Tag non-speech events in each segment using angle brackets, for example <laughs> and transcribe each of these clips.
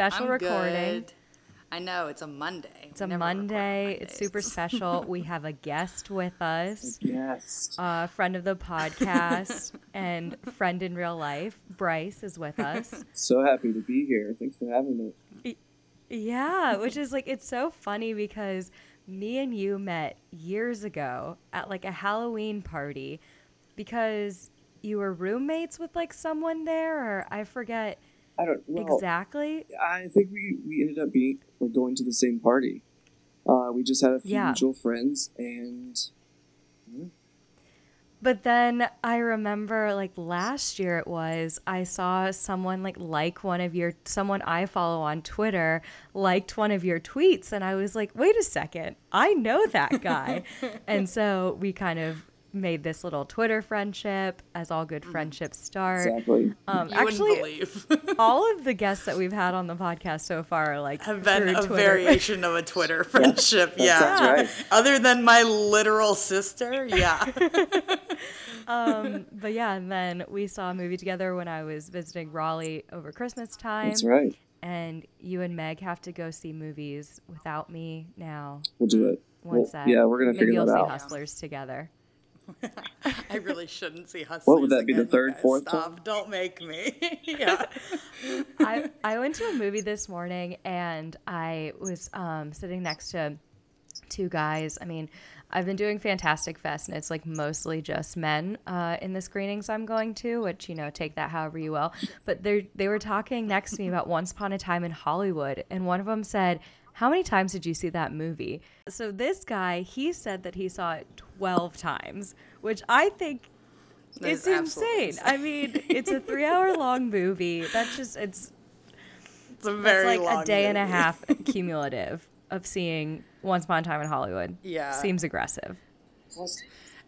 Special I'm recording. good. I know it's a Monday. It's a Monday. It's super special. special. we have a guest with us, Yes. a friend of the podcast and friend in real life. Bryce is with us. <laughs> So happy to be here. Thanks for having me. Yeah, which is like it's so funny because me and you met years ago at like a Halloween party because you were roommates with like someone there or I forget I don't well, exactly. I think we, we ended up being like going to the same party. Uh, we just had a few Yeah. mutual friends and But then I remember like last year it was I saw someone like like one of your someone I follow on Twitter liked one of your tweets and I was like, "Wait a second. I know that guy." <laughs> and so we kind of made this little Twitter friendship as all good friendships start. exactly. Um You actually believe. <laughs> all of the guests that we've had on the podcast so far are like Have been a Twitter. variation of a Twitter <laughs> friendship. that yeah. right. Other than my literal sister. Yeah. <laughs> um but yeah, and then we saw a movie together when I was visiting Raleigh over Christmas time. That's right. and you and Meg have to go see movies without me now. We'll do it. Once Well, that, yeah, we're gonna maybe figure you'll see. Hustlers together. <laughs> I really shouldn't see Hustlers. What would that be, the again, third, guys. fourth Stop. Don't make me. <laughs> <laughs> yeah. I I went to a movie this morning and I was um, sitting next to two guys. I mean, I've been doing Fantastic Fest and it's like mostly just men uh, in the screenings I'm going to, which you know take that however you will. But they they were talking next to me about Once Upon a Time in Hollywood, and one of them said. How many times did you see that movie? So this guy, he said that he saw it 12 times, which I think That it's is absolutely insane. I mean, it's a 3-hour long movie. That's just it's It's a very it's like long a day and a half <laughs> cumulative of seeing Once Upon a Time in Hollywood. Yeah. Seems aggressive. Plus,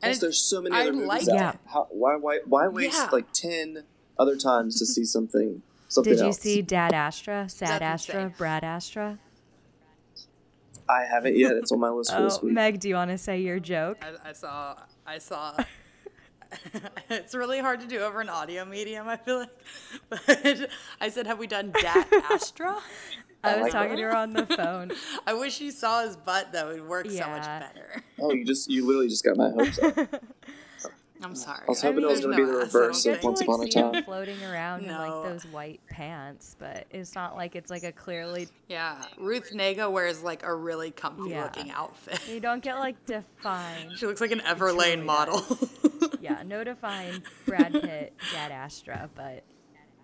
And plus there's so many I other like movies it. out. How, why why why waste Yeah. like ten other times to see something something else? Did you else? see Dad Astra, Sad That's Astra, insane. Brad Astra? I haven't yet. It's on my list for <laughs> Oh, this week. Meg, do you want to say your joke? I, I saw. I saw. <laughs> it's really hard to do over an audio medium. I feel like, <laughs> but I said, "Have we done Dat Astra?" I was like talking that. to her on the phone. I wish you saw his butt. That would work so much better. Oh, you just you literally just got my hopes up. I'm sorry. I was hoping it was gonna be the ass, I don't reverse of get think. to Once Upon a Time. floating around in like those white pants, but it's not like it's like a clearly. Yeah, Ruth Negga wears like a really comfy Yeah. looking outfit. You don't get like defined. <laughs> She looks like an truly Everlane model. <laughs> Yeah, no defined Brad Pitt, Dad Astra, but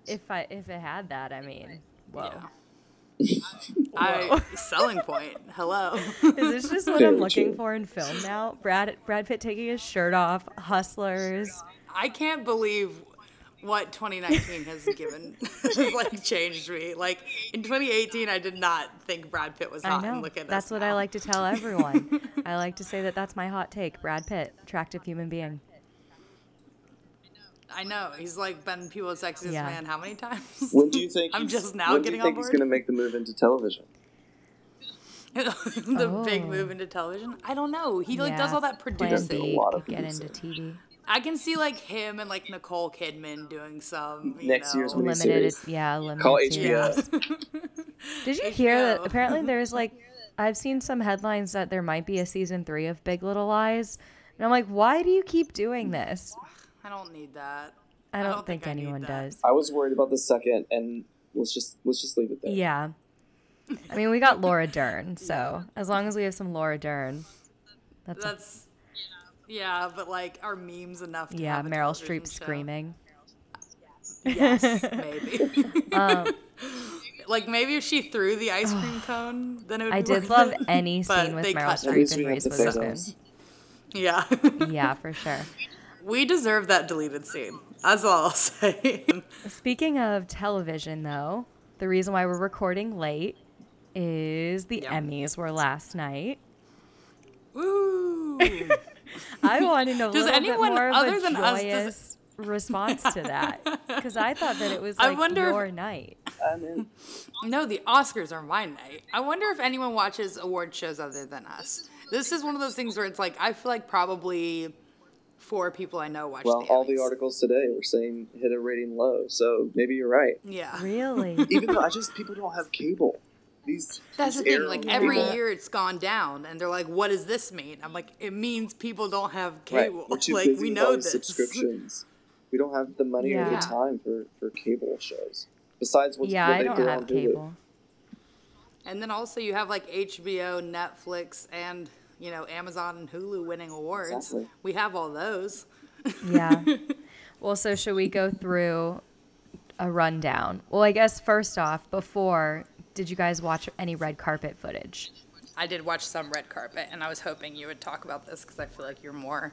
if I if it had that, I mean, whoa. Yeah. <laughs> I selling point. Hello. Is this just what Very I'm looking true. for in film now? Brad Brad Pitt taking his shirt off, hustlers. I can't believe what 2019 has given <laughs> has like changed me. Like in 2018, I did not think Brad Pitt was I hot. know. And look at That's this what now. I like to tell everyone. <laughs> I like to say that that's my hot take. Brad Pitt, attractive human being. I know he's like been people's sexiest Yeah. man how many times? When do you think <laughs> I'm he's- just now when getting do you on think he's board? going to make the move into television? <laughs> the oh. big Oh. move into television. I don't know. He like does all that Plan producing. B a lot of could get producing. into TV. I can see like him and like Nicole Kidman doing some you Next know, year's Limited, Miniseries. yeah, limited. Call series. HBO. Yeah. <laughs> Did you hear that? Apparently, there's like, I've seen some headlines that there might be a season three of Big Little Lies, and I'm like, why do you keep doing this? I don't need that. I don't, think, I need anyone that. does. I was worried about the second, and let's just let's just leave it there. Yeah. I mean, we got Laura Dern, <laughs> so as long as we have some Laura Dern, that's, That's yeah, but like are memes enough? To yeah. have Meryl Streep show? screaming. Yes, <laughs> maybe. Um, <laughs> like maybe if she threw the ice cream <sighs> cone, then it would. I be did worth love it. any scene with Meryl cut At least Streep we and have the Reese Witherspoon. photos. Yeah, Yeah, for sure. We deserve that deleted scene. That's all I'll <laughs> say. Speaking of television, though, the reason why we're recording late is the Yeah. Emmys were last night. Woo! <laughs> I wanted a <laughs> Does little anyone bit more of other a than us, does- joyous response to that because I thought that it was I like wonder if- your night. I mean, No, the Oscars are my night. I wonder if anyone watches award shows other than us. This is one of those things where it's like I feel like probably Four people I know watch. Well, the all the articles today were saying hit a rating low, so maybe you're right. Yeah. Really? <laughs> Even though I just people don't have cable. These That's the thing. Like every people- year, it's gone down, and they're like, "What does this mean?" I'm like, "It means people don't have Right, cable. we're too <laughs> like busy we know this." subscriptions. We don't have the money or the time for, for cable shows. Besides what's yeah, what I they don't have on Hulu. cable. And then also you have like HBO, Netflix, and you know Amazon and Hulu winning awards. Exactly. We have all those. Yeah. <laughs> well, so should we go through a rundown? Well, I guess first off, before, did you guys watch any red carpet footage? I did watch some red carpet, and I was hoping you would talk about this because I feel like you're more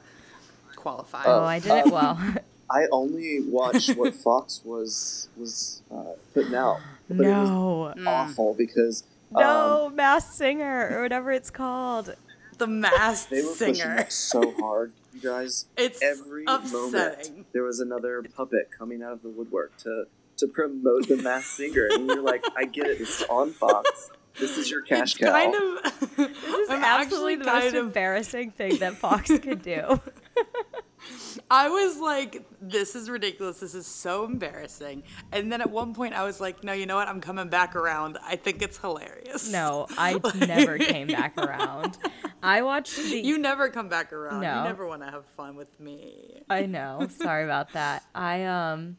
qualified. Oh, I did it well. <laughs> I only watched what <laughs> Fox was was uh, putting out. But it was awful because um, No, Mass Singer or whatever it's called. The masked they were pushing singer. it so hard, you guys. <laughs> It's Every upsetting. moment there was another puppet coming out of the woodwork to to promote the masked singer, and you're like, I get it. it's on Fox. This is your cash It's cow. kind of. This is I'm absolutely actually the most of embarrassing thing that Fox could do. <laughs> I was like, this is ridiculous. This is so embarrassing. And then at one point, I was like, no, you know what? I'm coming back around. I think it's hilarious. No, I <laughs> never came back around. I watched the. You never come back around. No. You never want to have fun with me. I know. Sorry about that. I um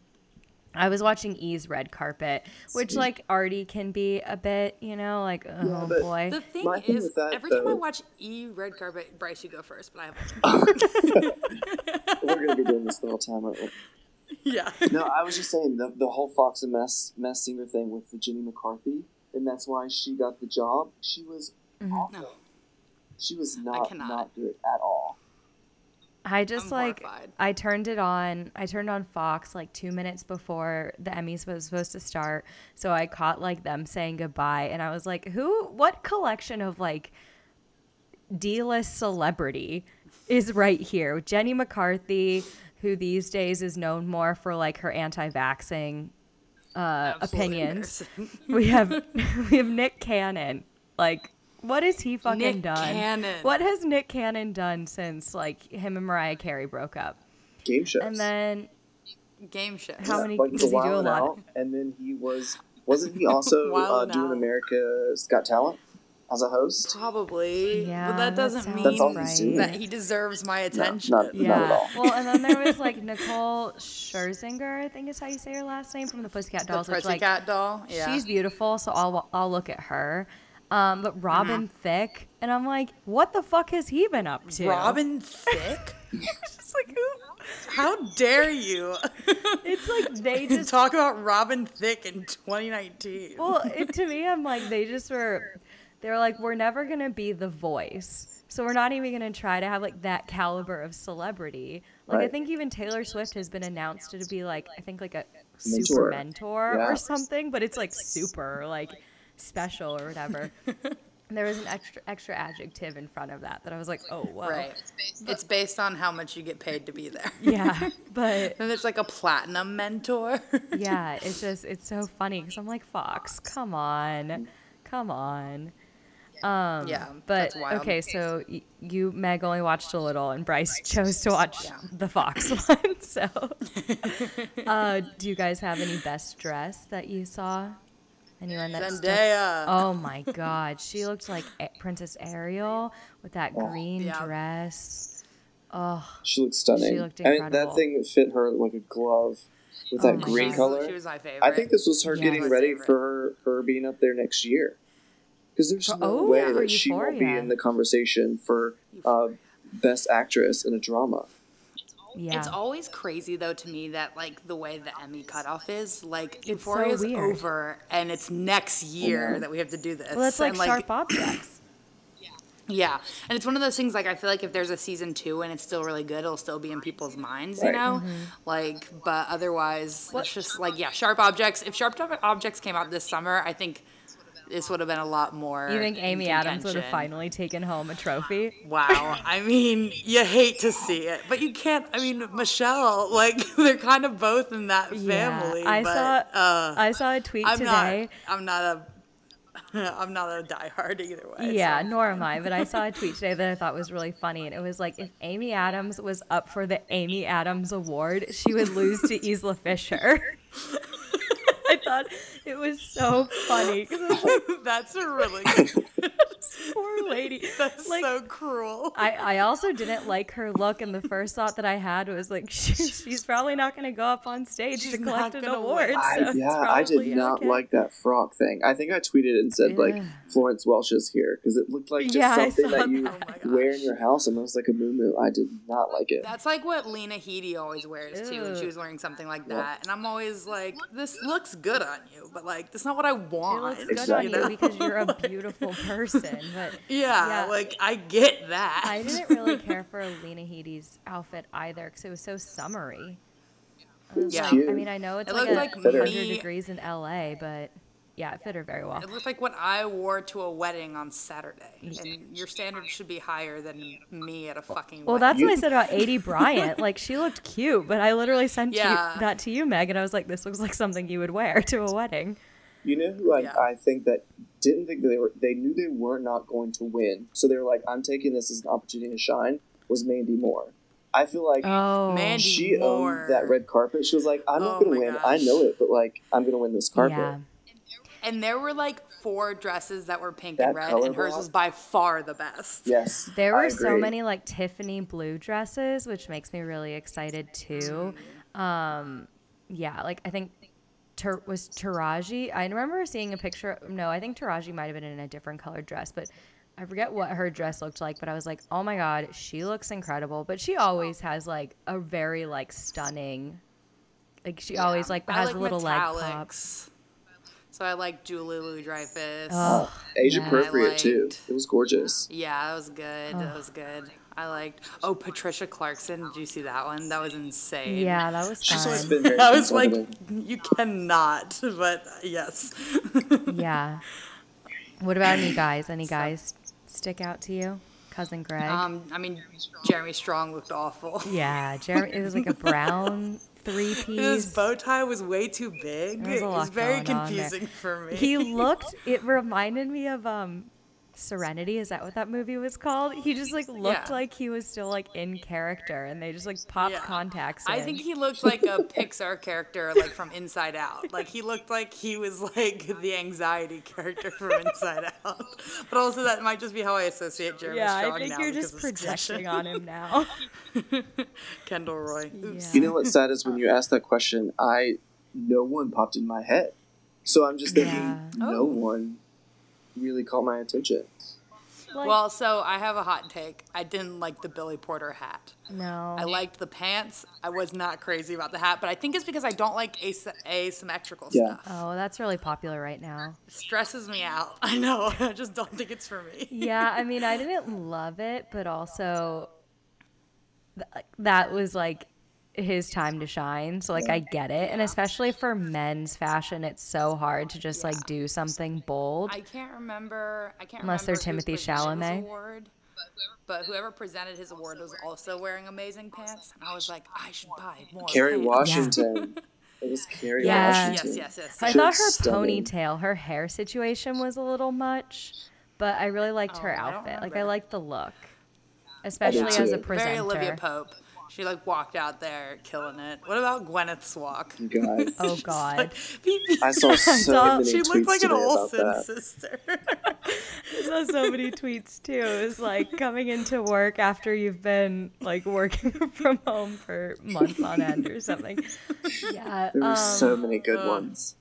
I was watching E's red carpet, which Sweet. like already can be a bit, you know, like oh but boy. The thing thing is, that, every time I watch E Red Carpet, Bryce, you go first, but I have. <laughs> We're gonna be doing this the whole time. aren't we? <laughs> yeah. No, I was just saying the, the whole Fox and Mess Mess Singer thing with the Jenny McCarthy, and that's why she got the job. She was Mhm. awful. No. She was not not good at all. I just I'm like horrified. I turned it on. I turned on Fox like 2 minutes before the Emmys was supposed to start. So I caught like them saying goodbye and I was like, "Who what collection of like D-list celebrity is right here? Jenny McCarthy, who these days is known more for like her anti-vaxing uh, opinions. we have <laughs> <laughs> we have Nick Cannon. Like, what has he fucking Nick done? Cannon. What has Nick Cannon done since like him and Mariah Carey broke up? Game shows. And then Game show. How many- like does the he do a lot? Out, and then he was wasn't he also <laughs> uh, doing America's Got Talent as a host? Probably. Yeah, but that that doesn't sounds mean That's all he's doing. that he deserves my No, attention. not, not at yeah. all. well, and then there was like <laughs> Nicole Scherzinger, I think is how you say her last name from the Pussycat the Dolls. which like Pussycat doll. Yeah. she's beautiful, so I'll I'll look at her. Um, but Robin Mm-hmm. Thicke, and I'm like, what the fuck has he been up to? Robin <laughs> Thicke. Just like who? How dare you It's like <laughs> they just talk about Robin Thicke in 2019? well, it, to me, I'm like, they just were, they're like, we're never going to be the voice. So we're not even going to try to have like that caliber of celebrity. Like, I think even Taylor Swift has been announced to be like, I think like a super Mentor. mentor Yeah. or something, but it's like super, like special or whatever. <laughs> there was an extra extra adjective in front of that that I was like, oh, well. Right. It's based on how much you get paid to be there. <laughs> Yeah, but <laughs> Then there's like a platinum mentor. yeah, it's just it's so funny because I'm like Fox, come on, come on. Um, Yeah, but that's wild. okay, so y- you Meg only watched a little, and Bryce chose to watch Yeah. the Fox one. So, uh, do you guys have any best dress that you saw? Anyone that's Zendaya. Oh my God, she looked like Princess Ariel with that Oh. green Yeah. dress. Oh, She looked stunning. She looked I mean, that thing fit her like a glove with Oh that green God. color. She was my favorite. I think this was her Yeah. getting ready favorite. for her, her being up there next year. Because there's no oh, way yeah, for that she won't be in the conversation for uh, best actress in a drama. Yeah. It's always crazy though to me that like the way the Emmy cutoff is. Like It's so Euphoria's weird. over and it's next year know. that we have to do this. well, that's like, and, sharp objects. <clears throat> Yeah, and it's one of those things. Like I feel like if there's a season two and it's still really good, it'll still be in people's minds, you know. Mm-hmm. Like, but otherwise, it's just like yeah, sharp objects. If sharp objects came out this summer, I think this would have been a lot more. You think Amy Adams would have finally taken home a trophy? <laughs> Wow, I mean, you hate to see it, but you can't. I mean, Michelle, like <laughs> they're kind of both in that family. Yeah, I but, saw Uh, I saw a tweet I'm today. not. I'm not a. <laughs> I'm not a diehard either way. Yeah, so. nor am I. But I saw a tweet today that I thought was really funny, and it was like if Amy Adams was up for the Amy Adams Award, she would lose to Isla Fisher. I thought it was so funny <laughs> That's a really good. <laughs> <laughs> poor lady. <laughs> That's Like, so cruel. I, I also didn't like her look, and the first thought that I had was like, <laughs> she, she's probably not going to go up on stage She's to collect an award. win. So I, yeah, I did not okay. like that frock thing. I think I tweeted and said like Florence Welch is here because it looked like just Yeah, something saw that you that. Oh wear in your house and it was like a moo I did not like it. That's like what Lena Headey always wears too, when Ew. she was wearing something like that. And I'm always like, this looks good on you, but like, that's not what I want. It want. looks good Exactly. on you because you're a beautiful person, but Yeah, Yeah. like I get that. I didn't really care for Lena Headey's outfit either because it was so summery. I was Yeah. like, I mean, I know it's It like, looked a like 100 me- degrees in LA, but yeah, it fit her very well. It looked like what I wore to a wedding on Saturday, and your standards should be higher than me at a fucking. Well, wedding. that's what I said about Aidy <laughs> Bryant. Like, she looked cute, but I literally sent Yeah. you, that to you, Meg, and I was like, this looks like something you would wear <laughs> to a wedding. You know who I, Yeah. I think that didn't think they were they knew they were not going to win, so they were like, "I'm taking this as an opportunity to shine." Was Mandy Moore? I feel like Oh, Mandy she Moore. owned that red carpet. She was like, "I'm Oh not going to win. I know it, but like, I'm going to win this carpet." yeah. And there were like four dresses that were pink That and red, and hers block? was by far the best. Yes, There I were so many like Tiffany blue dresses, which makes me really excited too. Um, yeah, like I think Tur- was Taraji. I remember seeing a picture. No, I think Taraji might have been in a different colored dress, but I forget what her dress looked like. But I was like, oh my god, she looks incredible. But she always has like a very like stunning. Like she always like I has like a little leg pop. metallics. So I like Julia Louis-Dreyfus. Oh, age Yeah. appropriate I too. It was gorgeous. Yeah, that was good. That was good. I liked. Oh, Patricia Clarkson. Did you see that one? That was insane. yeah, that was She's always fun. been very <laughs> I was like, you cannot, but yes. <laughs> yeah. What about any guys? Any guys stick out to you? Cousin Greg. Um, I mean, Jeremy Strong looked awful. Yeah, Jeremy. It was like a <laughs> brown three piece. His bow tie was way too big. There was it was very going on there. confusing for me. He looked. It reminded me of um, Serenity. Is that what that movie was called? He just like looked Yeah. like he was still like in character, and they just like popped Yeah. contacts. I think he looked like a Pixar character, like from Inside Out. Like he looked like he was like the anxiety character from Inside Out. But also that might just be how I associate Jeremy Yeah, Strong I think now you're just projecting on him now. <laughs> Kendall Roy. Oops. You know what's sad is when you ask that question, I no one popped in my head. So I'm just thinking, Yeah. no Oh. one really caught my attention. Like, Well, so I have a hot take. I didn't like the Billy Porter hat. no. I liked the pants. I was not crazy about the hat, but I think it's because I don't like as- asymmetrical Yeah. stuff. Oh, that's really popular right now. It stresses me out. <laughs> I know. <laughs> I just don't think it's for me. Yeah, I mean, I didn't love it, but also th- that was like his time to shine. So like I get it, and especially for men's fashion, it's so hard to just like do something bold. I can't remember. I can't Unless they're Timothy presented Chalamet. Award, but whoever presented his award was also wearing amazing pants, and I was like, I should buy more. Kerry pants. Washington. <laughs> It was Kerry Yeah. Yes, Washington. yes, yes, yes. I She thought her stunning. ponytail, her hair situation was a little much, but I really liked her Oh, I outfit. Like I remember. liked the look, especially as too. a Very Olivia presenter. Pope. She like walked out there killing it. What about Gwyneth's walk? You <laughs> guys. <laughs> Oh God. I saw so saw- many she tweets looked like an today about Olsen that. sister. <laughs> I saw so many tweets too. It was like coming into work after you've been like working from home for months on end or something. Yeah. There were um, so many good ones.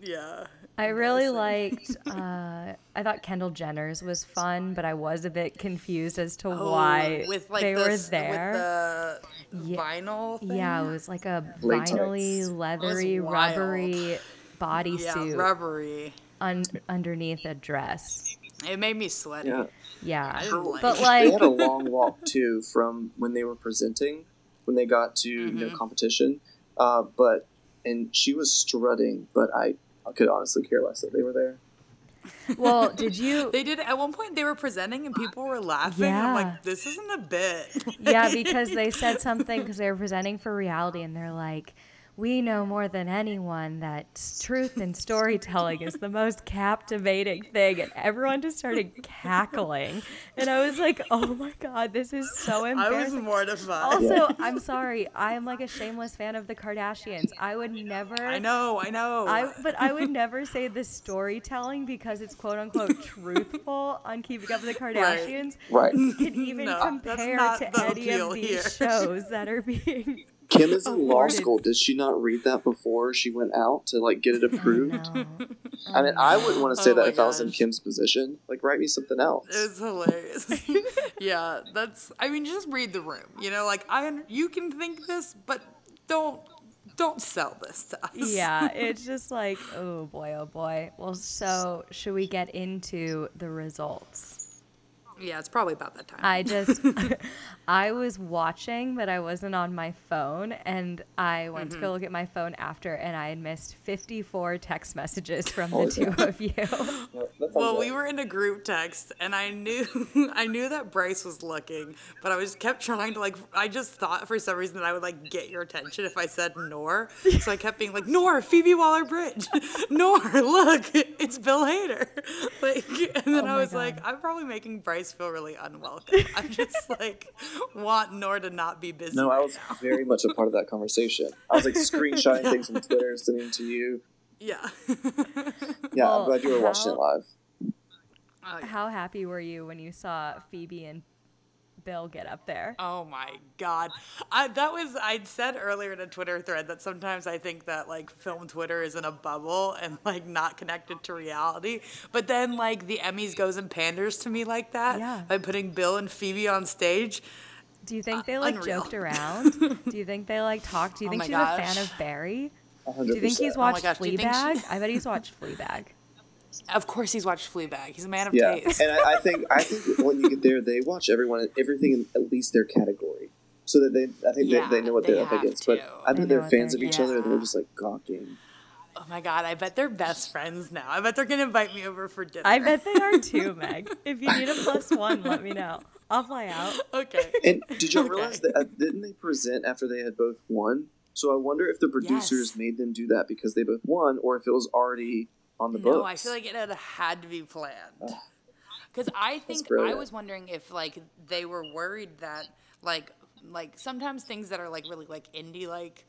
yeah. I really liked. <laughs> Uh, I thought Kendall Jenner's was fun, but I was a bit confused as to why Oh, with like they the, were there. with the Ye- vinyl thing. Yeah, it was like a Latex. vinyl, leathery, wild. rubbery yeah, bodysuit rubbery. un- underneath a dress. It made me sweaty. Yeah. Yeah, I like but it. They had a long walk too from when they were presenting, when they got to you Mm-hmm. know competition. Uh, but and she was strutting, but I, I could honestly care less that they were there. well, <laughs> did you? They did at one point. They were presenting and people were laughing. I'm Yeah. like, this isn't a bit. yeah, because <laughs> they said something because they were presenting for reality, and they're like, we know more than anyone that truth and storytelling is the most captivating thing. And everyone just started cackling. And I was like, oh my God, this is so embarrassing. I was mortified. Also, I'm sorry. I am like a shameless fan of the Kardashians. I would never. I know, I know. I, but I would never say the storytelling because it's quote unquote <laughs> truthful on Keeping Up with the Kardashians. Right. Can even No, compare to any of these here. shows that are being. Kim is in law school. Did she not read that before she went out to like get it approved? No. I mean, I wouldn't want to say Oh that my if I was in. Kim's position. Like, write me something else. It's hilarious. <laughs> yeah, that's. I mean, just read the room. You know, like I, un- you can think this, but don't, don't sell this to us. Yeah, <laughs> it's just like, oh boy, oh boy. Well, so should we get into the results? Yeah, it's probably about that time. I just, <laughs> <laughs> I was watching, but I wasn't on my phone, and I went to go mm-hmm. look at my phone after, and I had missed 54 text messages from the two of you. <laughs> well, we were in a group text, and I knew, I knew that Bryce was looking, but I was kept trying to like. I just thought for some reason that I would like get your attention if I said Nor, so I kept being like Nor, Phoebe Waller-Bridge, Nor, look, it's Bill Hader, like, and then Oh I was God. like, I'm probably making Bryce feel really unwelcome. <laughs> I'm just like want Nor to not be busy. No, I was now. very much a part of that conversation. I was like <laughs> screenshotting things from Twitter, sending to you. Yeah. Yeah, Well, I'm glad you were watching it live. Oh. How happy were you when you saw Phoebe and Bill get up there? Oh my god. I that was I'd said earlier in a Twitter thread that sometimes I think that like film Twitter is in a bubble and like not connected to reality. But then like the Emmys goes and panders to me like that Yeah. by putting Bill and Phoebe on stage. Do you think uh, they like unreal. joked <laughs> around? Do you think they like talked? Do you Oh think my she's a fan of Barry? 100%. Do you think he's oh my watched gosh, do you think she- Fleabag? I bet he's watched Fleabag. Of course he's watched Fleabag. He's a man of Yeah, taste. and I, I think I think <laughs> when you get there, they watch everyone everything in at least their category, so that they I think Yeah, they, they know what they they're up against. to. But I They bet they're fans of each other, and they're just like gawking. oh my god, I bet they're best friends now. I bet they're gonna invite me over for dinner. I bet they are too, <laughs> Meg. If you need a plus one, let me know. I'll fly out. okay. And did you <laughs> Okay. realize that uh, didn't they present after they had both won? So I wonder if the producers Yes. made them do that because they both won, or if it was already on the books. No, I feel like it had had to be planned. Because I think I was wondering if like they were worried that like like sometimes things that are like really like indie like.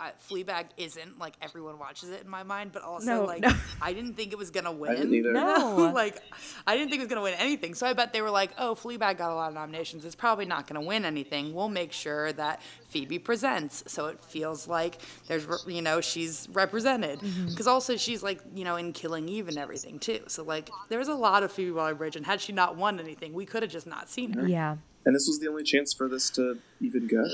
Uh, Fleabag isn't like everyone watches it in my mind, but also No, like no. I didn't think it was gonna win. didn't either. No. <laughs> like I didn't think it was gonna win anything. So I bet they were like, "Oh, Fleabag got a lot of nominations. It's probably not gonna win anything. We'll make sure that Phoebe presents, so it feels like there's, re- you know, she's represented. Mm-hmm. Because also she's like, you know, in Killing Eve and everything too. So like, there was a lot of Phoebe Waller-Bridge, and had she not won anything, we could have just not seen her. Yeah. and this was the only chance for this to even go.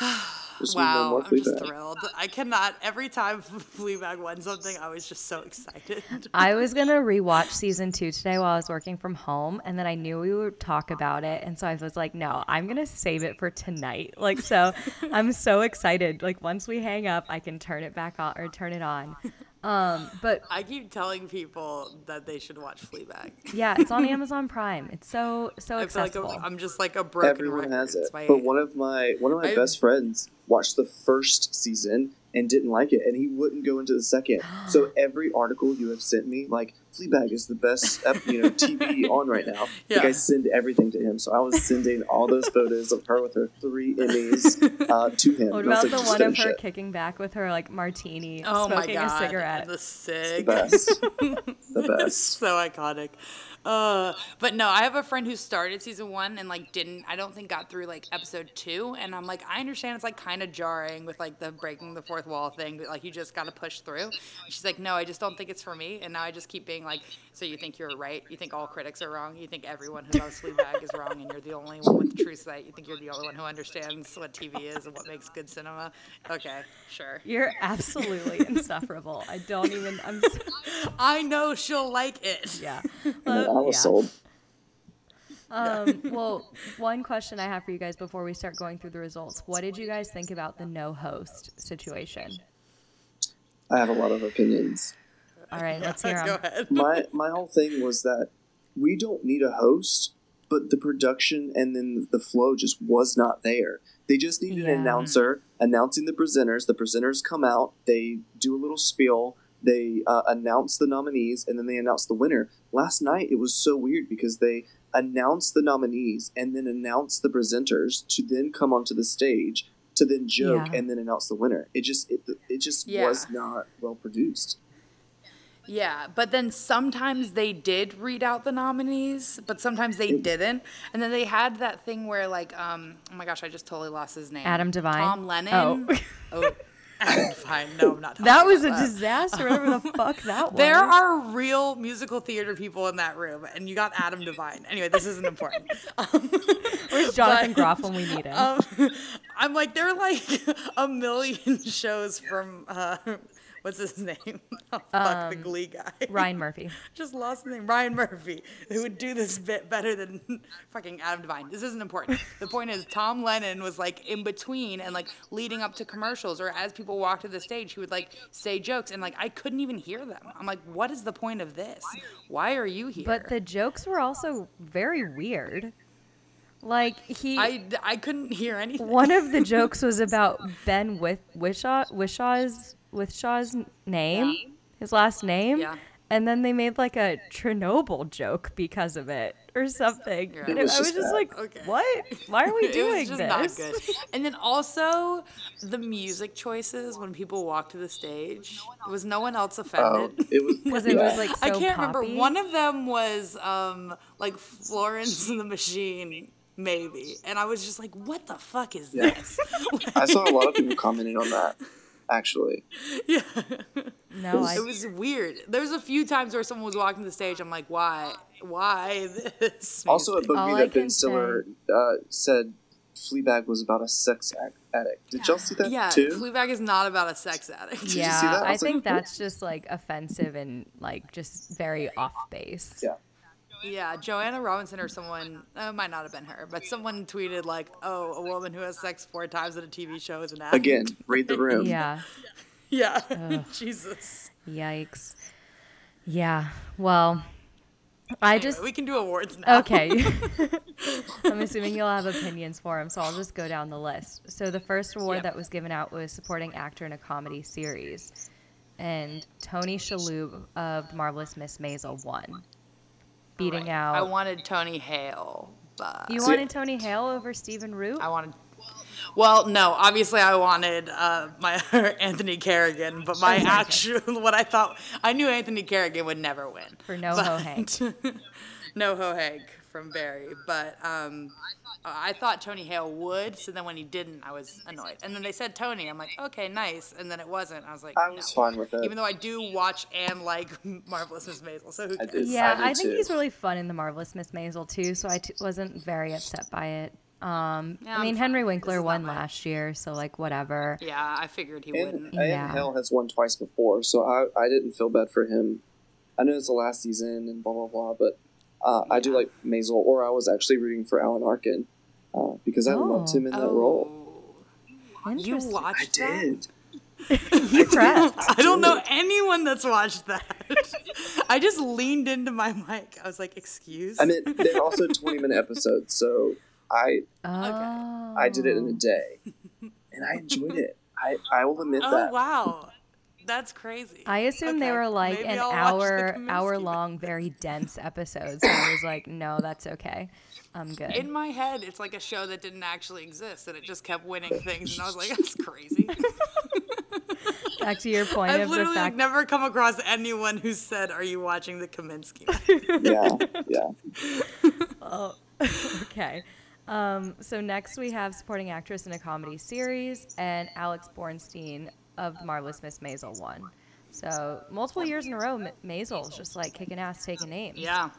<sighs> <sighs> <sighs> There's no Wow, more I'm just thrilled. I cannot. Every time <laughs> Fleabag won something, I was just so excited. I was gonna rewatch season two today while I was working from home, and then I knew we would talk about it, and so I was like, "No, I'm gonna save it for tonight." Like, so I'm so excited. Like, once we hang up, I can turn it back on or turn it on. Um, but I keep telling people that they should watch Fleabag. yeah, it's on <laughs> Amazon Prime. It's so so I feel like accessible. I'm, I'm just like a broken Everyone record. has it. My- But one of my one of my I- best friends watched the first season and didn't like it, and he wouldn't go into the second. So <gasps> every article you have sent me, like Fleabag is the best you know TV <laughs> on right now. Like Yeah. I send everything to him, so I was sending all those <laughs> photos of her with her three Emmys uh, to him. what And I was about like, the one of her it." kicking back with her like martini, oh my smoking god, a cigarette? the The best, <laughs> the best. so iconic. Uh, but no, I have a friend who started season one and like didn't. I don't think got through like episode two, and I'm like, I understand it's like kind of jarring with like the breaking the fourth wall thing, but like you just got to push through. And she's like, no, I just don't think it's for me. And now I just keep being like, so you think you're right? You think all critics are wrong? You think everyone who loves Fleabag is wrong, and you're the only one with the true sight? You think you're the only one who understands what TV is and what makes good cinema? Okay, sure. You're absolutely insufferable. I don't even. I'm. So, <laughs> I know she'll like it. yeah. <laughs> I was yeah. sold. Um, well, one question I have for you guys before we start going through the results: What did you guys think about the no host situation? I have a lot of opinions. All right, let's hear <laughs> Go them. ahead. my my whole thing was that we don't need a host, but the production and then the flow just was not there. They just need Yeah. an announcer announcing the presenters. The presenters come out, they do a little spiel, they uh, announce the nominees, and then they announce the winner. Last night it was so weird because they announced the nominees and then announced the presenters to then come onto the stage to then joke Yeah. and then announce the winner. It just it, it just Yeah. was not well produced. Yeah, but then sometimes they did read out the nominees, but sometimes they didn't. And then they had that thing where like um oh my gosh, I just totally lost his name. Adam Devine? Tom Lennon. Oh. Oh, Adam <laughs> Devine. No, I'm not talking That was a that. disaster, whatever the <laughs> fuck that was. There are real musical theater people in that room, and you got Adam Devine. Anyway, this isn't important. <laughs> Um, Where's Jonathan Groff when we need him? um, I'm like, there are like a million shows from uh, <laughs> what's his name? <laughs> Oh, fuck the um, Glee guy. Ryan Murphy. <laughs> Just lost the name. Ryan Murphy, who would do this bit better than fucking Adam Devine. This isn't important. The point is, Tom Lennon was like in between and like leading up to commercials, or as people walked to the stage, he would like say jokes, and like I couldn't even hear them. I'm like, what is the point of this? Why are you here? But the jokes were also very weird. Like he I, I couldn't hear anything. one of the jokes was about Ben with Whishaw Whishaw's Whishaw's name, his last name. Yeah. And then they made like a Chernobyl joke because of it or something. Yeah. It was I was just just bad. like, Okay. what? Why are we <laughs> it doing was just this? not good. And then also the music choices when people walked to the stage. Was no one else Oh, offended? it was <laughs> Because it yeah. was like so I can't remember. One of them was um like Florence and the Machine, maybe, and I was just like, "What the fuck is Yeah. this?" I saw a lot of <laughs> people commenting on that. Actually, <laughs> yeah, No, I it was weird. There's a few times where someone was walking the stage. I'm like, "Why? Why this?" <laughs> also it music?" bugged me that Ben can Stiller uh, said Fleabag was about a sex addict. Did y'all see that yeah, too? Fleabag is not about a sex addict. you see yeah, that? I I was like, think "What?" that's just like offensive and like just very off base. Yeah. Yeah, Joanna Robinson or someone, uh, might not have been her, but someone tweeted like, "Oh, a woman who has sex four times in a TV show is an addict." Again, read the room. Yeah. <laughs> Yeah. <laughs> Jesus. Yikes. Yeah. Well, I Anyway, just we can do awards now. okay. <laughs> I'm assuming you'll have opinions for him, so I'll just go down the list. So the first award Yep. that was given out was supporting actor in a comedy series, and Tony Shalhoub of The Marvelous Miss Maisel won, beating Right. out. I wanted Tony Hale, but you wanted Tony Hale over Stephen Root? I wanted. Well, no, obviously I wanted uh, my <laughs> Anthony Carrigan, but my <laughs> actual what I thought I knew Anthony Carrigan would never win For NoHo Hank. <laughs> NoHo Hank from Barry, but um, I thought Tony Hale would. So then when he didn't, I was annoyed. And then they said Tony, I'm like, okay, nice. And then it wasn't. I was like, I was no. fine with it. Even though I do watch and like <laughs> Marvelous Miss Maisel, so who I did. Yeah, I I, think too. he's really fun in The Marvelous Miss Maisel too, so I t- wasn't very upset by it. Um, Yeah, I I'm mean, fine. Henry Winkler won my- last year, so like whatever. Yeah, I figured he and, wouldn't. and Yeah. Hale has won twice before, so I, I didn't feel bad for him. I know it's the last season and blah blah blah, but uh, I do like Maisel, or I was actually rooting for Alan Arkin uh, because I loved Oh. him in that role. Oh, you Interesting. I watched that? <laughs> I did. You prepped. I don't know anyone that's watched that. I just leaned into my mic. I was like, "Excuse." I mean, they're also twenty minute episodes, so I Oh. I did it in a day, and I enjoyed it. I, I will admit oh that. wow, that's crazy. I assumed they were like maybe an I'll hour hour long, very dense episodes. So I was like, no, that's okay. I'm good. In my head, it's like a show that didn't actually exist, and it just kept winning things, and I was like, "That's crazy." <laughs> Back to your point I've of the literally like, fact. never come across anyone who said, "Are you watching the Kominsky?" Yeah, yeah. <laughs> Oh, <laughs> okay. Um, so next we have supporting actress in a comedy series, and Alex Borstein of The Marvelous Miss Maisel won. So multiple years in a row, M- Maisel's just like kicking ass, taking names. Yeah,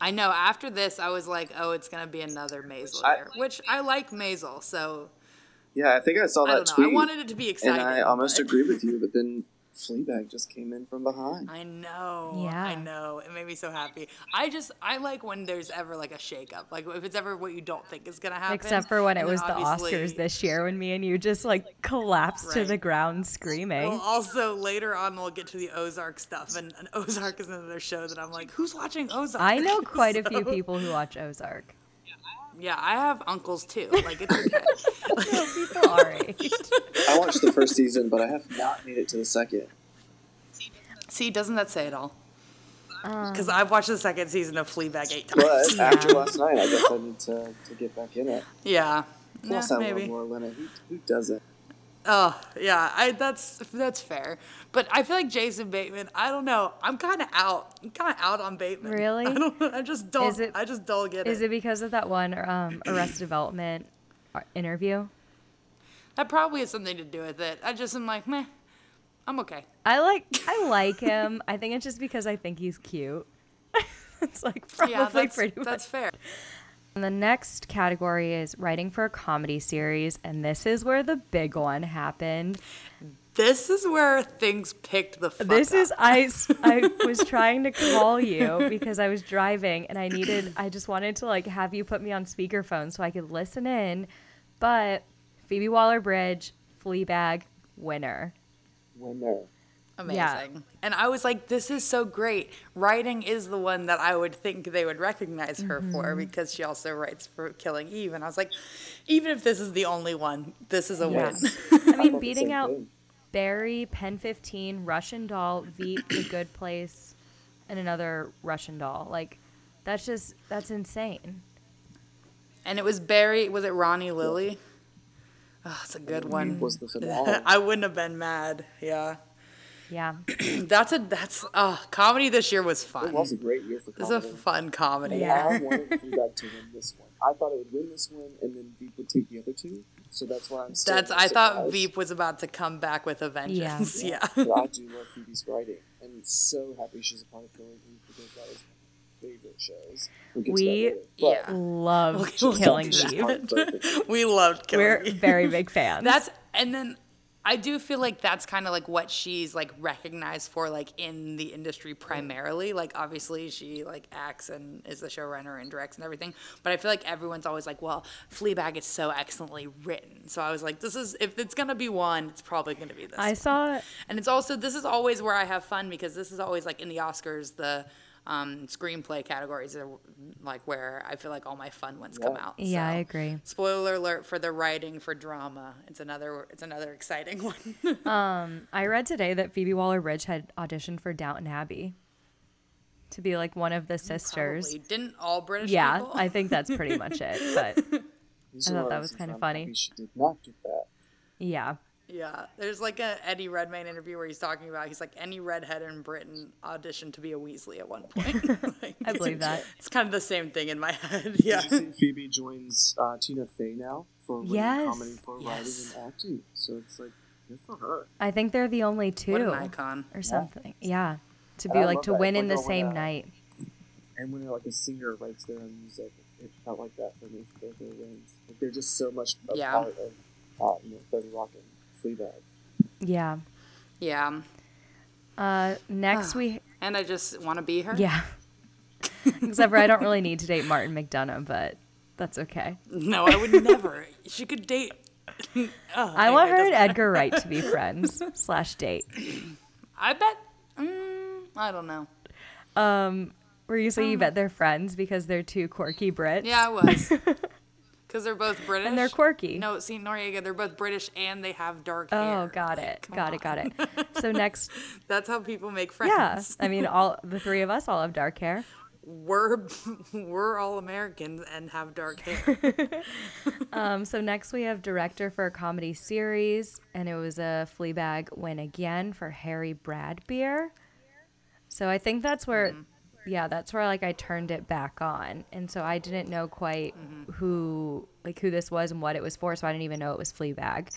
I know. After this, I was like, "Oh, it's gonna be another Maisel I- which I like Maisel, so Yeah, I think I saw that don't tweet, I wanted it to be exciting. and I almost but- agree with you, but then Fleabag just came in from behind. I know. Yeah. I know. It made me so happy. I just I like when there's ever like a shakeup. Like if it's ever what you don't think is gonna happen. Except for when it was the Oscars this year when me and you just like collapsed to the ground screaming. Well, also later on we'll get to the Ozark stuff, and, and Ozark is another show that I'm like, who's watching Ozark? I know <laughs> quite a few people who watch Ozark. Yeah, I have uncles too. <laughs> Like it's okay. No, people our age. I watched the first season, but I have not made it to the second. See, doesn't that say it all? Um, Because I've watched the second season of Fleabag eight times. But after last night, I guess I need to, to get back in it. Yeah. Yeah, Plus, I love maybe. Laura Linney. Who, who doesn't? Oh, yeah. I that's that's fair. But I feel like Jason Bateman. I don't know. I'm kind of out. I'm kind of out on Bateman. Really? <laughs> I don't. I just don't. Is it- I just don't get Is it. it because of that one um, Arrested Development uh, interview? That probably has something to do with it. I just am like, meh. I'm okay. I like I like him. I think it's just because I think he's cute. <laughs> it's like probably yeah, that's pretty much. that's fair. And the next category is writing for a comedy series, and this is where the big one happened. This is where things picked the. Fuck This up. is I <laughs> was trying to call you because I was driving and I needed I just wanted to like have you put me on speakerphone so I could listen in, but Phoebe Waller-Bridge, Fleabag, winner. Winner. Amazing. Yeah. And I was like, this is so great. Writing is the one that I would think they would recognize her for Mm-hmm. because she also writes for Killing Eve. And I was like, even if this is the only one, this is a Yes. win. I mean, <laughs> beating out thing. Barry, PEN15, Russian Doll, Veep, The Good Place, and another Russian Doll. Like, that's just, that's insane. and it was Barry, was it Ronnie Lilly? Oh, it's a good one. Was the. <laughs> I wouldn't have been mad. Yeah. Yeah. <clears throat> That's a, that's, uh, comedy this year was fun. It was a great year for comedy. It was a fun comedy. Yeah. I wanted Fleabag <laughs> to win this one. I thought it would win this one, and then Veep would take the other two. So that's why I'm still That's, I thought surprised. Veep was about to come back with a vengeance. Yeah. <laughs> But I do love Phoebe's writing, and so happy she's a part of Killing Eve because that is my favorite shows. <laughs> We'll get to We- Yeah. Love Okay, we'll get Killing to. Eve. we loved Killing We're very big fans. That's and then I do feel like that's kind of like what she's like recognized for like in the industry primarily. Like obviously she like acts and is the showrunner and directs and everything. But I feel like everyone's always like, well, Fleabag is so excellently written. So I was like, this is if it's gonna be one, it's probably gonna be this. I saw it, and it's also this is always where I have fun because this is always like in the Oscars the um, screenplay categories are like where I feel like all my fun ones come Yeah. out. Yeah, I agree. Spoiler alert for the writing for drama. It's another it's another exciting <laughs> one. I read today that Phoebe Waller-Bridge had auditioned for Downton Abbey to be like one of the sisters. Probably. Didn't all British Yeah, people? I think that's pretty much it. But <laughs> I thought that was kinda funny. happy She did not get that. yeah, yeah. There's like a Eddie Redmayne interview where he's talking about he's like any redhead in Britain auditioned to be a Weasley at one point. <laughs> <laughs> Like, I believe that. It's kind of the same thing in my head. Yeah. Did you see Phoebe joins uh, Tina Fey now for winning Yes. comedy for Yes. writing and acting? So it's like good for her. I think they're the only What two an icon. or something. Yeah, to be like to that. win It's in like the same when, uh, night. And when like a singer writes their own music, it, it felt like that for me for both their wins. Like they're just so much a Yeah. part of uh, you know Thirty Rock and Fleabag. Yeah. Yeah. Uh, next we And I just want to be her. yeah. <laughs> Except for I don't really need to date Martin McDonagh, but that's okay. No, I would never. <laughs> She could date. <laughs> Oh, I want her and Edgar Wright to be friends slash date. I bet. Mm, I don't know. Um, where you say you bet they're friends because they're two quirky Brits. Yeah, I was. Because they're both British. and they're quirky. No, see, Noriega, they're both British and they have dark Oh, hair. Oh, got it. Got it. Got it. So <laughs> next, That's how people make friends. yeah. I mean, all the three of us all have dark hair. We're <laughs> we're all Americans and have dark hair. <laughs> Um, so next we have director for a comedy series, and it was a Fleabag win again for Harry Bradbeer. So I think that's where, yeah, that's where like I turned it back on, and so I didn't know quite mm-hmm. who like who this was and what it was for, so I didn't even know it was Fleabag.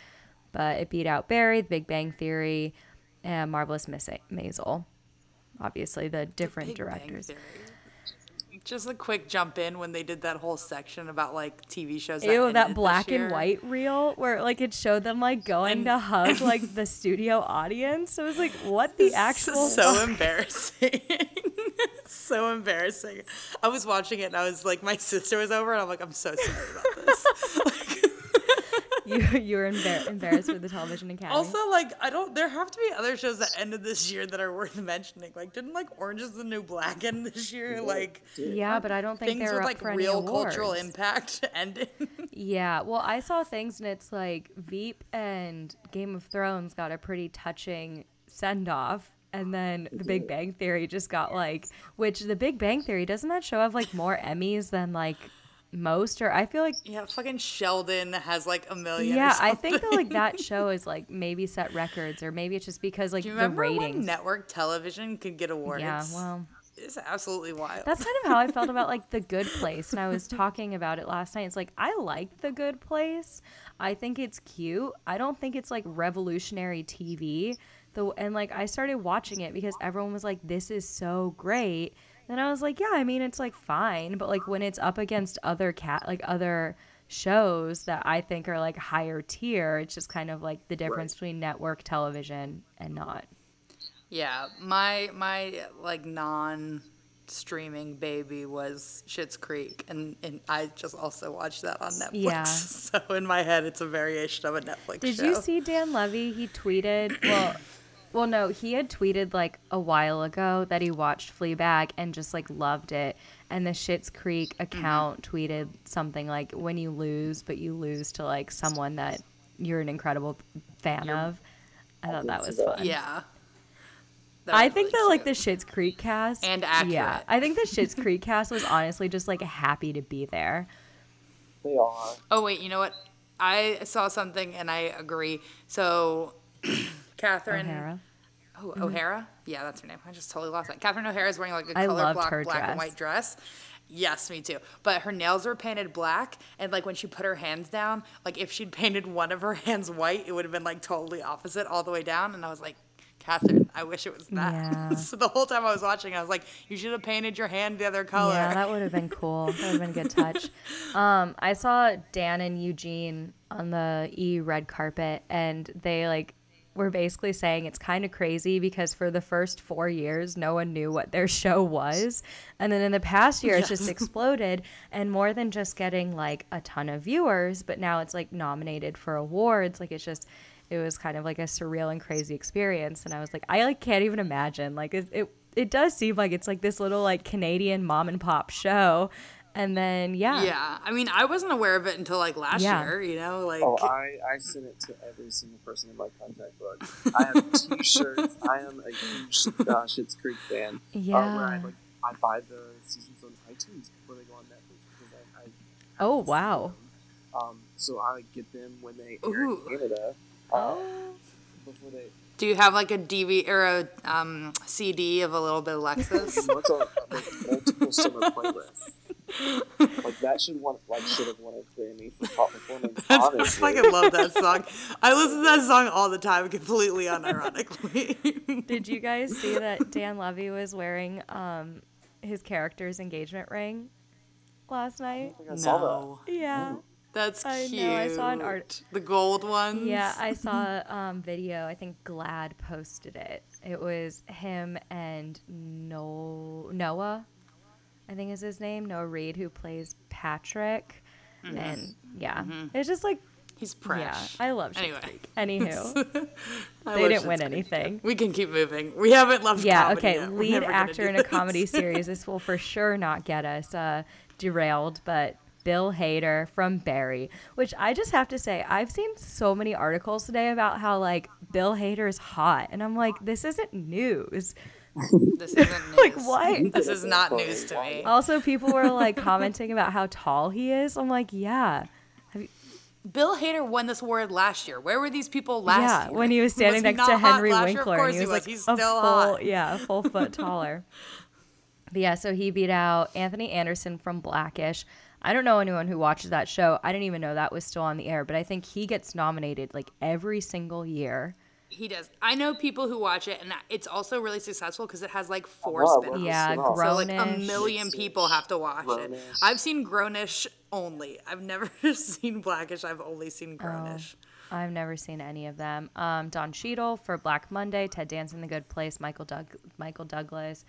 But it beat out Barry, The Big Bang Theory, and Marvelous Miss Maisel. Obviously, the different Big directors. Theory. Just a quick jump in when they did that whole section about like TV shows. That Ew, that black and white reel where like it showed them like going And- to hug <laughs> like the studio audience. It was like, what the actual? so <laughs> embarrassing. <laughs> so embarrassing. I was watching it and I was like, my sister was over and I'm like, I'm so sorry about this. You <laughs> you were embar- embarrassed for the television academy. Also, like, I don't. There have to be other shows that ended this year that are worth <laughs> mentioning. Like, didn't like Orange Is the New Black end this year? Like, yeah, but I don't think things they were with up like for real cultural impact <laughs> ending. Yeah, well, I saw things and it's like Veep and Game of Thrones got a pretty touching send off. And then The Big Bang Theory just got like, which The Big Bang Theory doesn't that show have like more Emmys than like most? Or I feel like, yeah, fucking Sheldon has like a million. yeah, I think that like that show is like maybe set records or maybe it's just because like the ratings. network television could get awards? yeah, well, it's absolutely wild. That's kind of how I felt about like The Good Place, and I was talking about it last night. It's like I like The Good Place. I think it's cute. I don't think it's like revolutionary TV. Though, and like I started watching it because everyone was like, "This is so great." And I was like, "Yeah, I mean, it's like fine, but like when it's up against other cat like other shows that I think are like higher tier, it's just kind of like the difference between network television and not." Yeah, my my like non streaming baby was Schitt's Creek, and, and I just also watched that on Netflix. Yeah. <laughs> So in my head, it's a variation of a Netflix Did show. you see Dan Levy? He tweeted, well, well, no, he had tweeted like a while ago that he watched Fleabag and just like loved it. And the Schitt's Creek mm-hmm. account tweeted something like, "When you lose, but you lose to like someone that you're an incredible fan of." I thought that was fun. Yeah. That I think really that like the Schitt's Creek cast And accurate. Yeah. I think the Schitt's Creek cast was honestly just like happy to be there. They are. Oh wait, you know what? I saw something and I agree. So, <clears throat> Catherine O'Hara. Oh, O'Hara? Yeah, that's her name. I just totally lost that. Catherine O'Hara is wearing like a I color block black dress. and white dress. Yes, me too. But her nails were painted black, and like when she put her hands down, like if she'd painted one of her <laughs> hands white, it would have been like totally opposite all the way down. And I was like, Catherine, I wish it was that. Yeah. <laughs> so the whole time I was watching, I was like, you should have painted your hand the other color. Yeah, that would have been cool. That would have been a good touch. <laughs> Um, I saw Dan and Eugene on the E red carpet, and they like were basically saying it's kind of crazy because for the first four years, no one knew what their <laughs> show was, and then in the past year, it's just <laughs> exploded. And more than just getting like a ton of viewers, but now it's like nominated for awards. Like it's just. It was kind of like a surreal and crazy experience, and I was like, I like can't even imagine. Like it, it it does seem like it's like this little like Canadian mom and pop show. And then yeah. Yeah, I mean, I wasn't aware of it until like last Yeah. year. You know, like Oh, I, I sent it to every single person in my contact book. I have <laughs> T-shirts. I am a huge uh, Schitt's Creek fan. Uh, where I Yeah. like I buy the seasons on iTunes before they go on Netflix because I, I Oh wow. um so I get them when they air Ooh. in Canada. Uh, before they do you have like a DV or a um, CD of a little bit Alexis? <laughs> what's on like multiple summer playlists. Like that should want like should have won a Grammy for pop performance. <laughs> I honestly, fucking love that song. <laughs> I listen to that song all the time, completely unironically. <laughs> Did you guys see that Dan Levy was wearing um his character's engagement ring last night? I think I saw that. no, Yeah. that's I cute. know, I saw an art- The gold ones. Yeah, I saw um video. I think Glad posted it. It was him and no Noah. I think is his name, Noah Reid, who plays Patrick. And yeah, it's just like He's fresh. yeah, I love Schitt's Anyway. Creek. Anywho, <laughs> they didn't win Creek. anything. We can keep moving. We haven't left. Yeah, okay. yet. Lead actor in a comedy series. This will for sure not get us uh, derailed, but Bill Hader from Barry, which I just have to say, I've seen so many articles today about how like Bill Hader is hot, and I'm like, this isn't news. This isn't <laughs> news. Like what? <laughs> This is not news to me. also, people were like commenting about how tall he is. I'm like, yeah, Bill Hader won this award last year. Where were these people last yeah. year? When he was standing Was next to Henry Winkler, and he was, like He's a still full, hot. <laughs> yeah, a full foot taller. But yeah, so he beat out Anthony Anderson from Blackish. I don't know anyone who watches that show. I didn't even know that was still on the air, but I think he gets nominated like every single year. He does. I know people who watch it, and it's also really successful because it has like four wow, spin-offs. Yeah, spin-off. So like a million people have to watch it. I've seen Grownish only. I've never <laughs> seen Blackish. I've only seen Oh. Grownish. I've never seen any of them. Um, Don Cheadle for Black Monday, Ted Danson, in The Good Place, Michael Doug- Michael Douglas,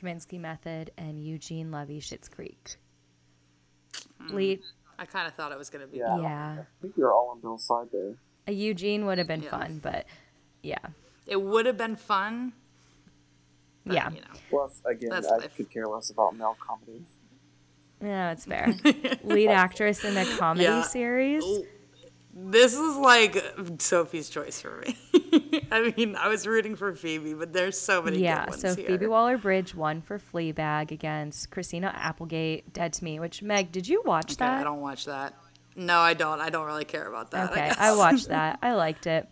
Kominsky Method, and Eugene Levy, Schitt's Creek. Lead I kind of thought it was gonna be. Yeah, I Yeah. I think you're all on Bill's side there. A Eugene would have been Yeah. fun, but yeah, It would have been fun. but, yeah, You know. Plus, again, That's I life. could care less about male comedies. yeah, it's <laughs> fair. Lead actress in a comedy Yeah. series. Oh, this is like Sophie's choice for me. <laughs> I mean, I was rooting for Phoebe, but there's so many Yeah, good ones so here. Phoebe Waller Bridge won for Fleabag against Christina Applegate, Dead to Me. Which Meg, did you watch Okay, that? I don't watch that. No, I don't. I don't really care about that. okay, I. I watched <laughs> that. I liked it.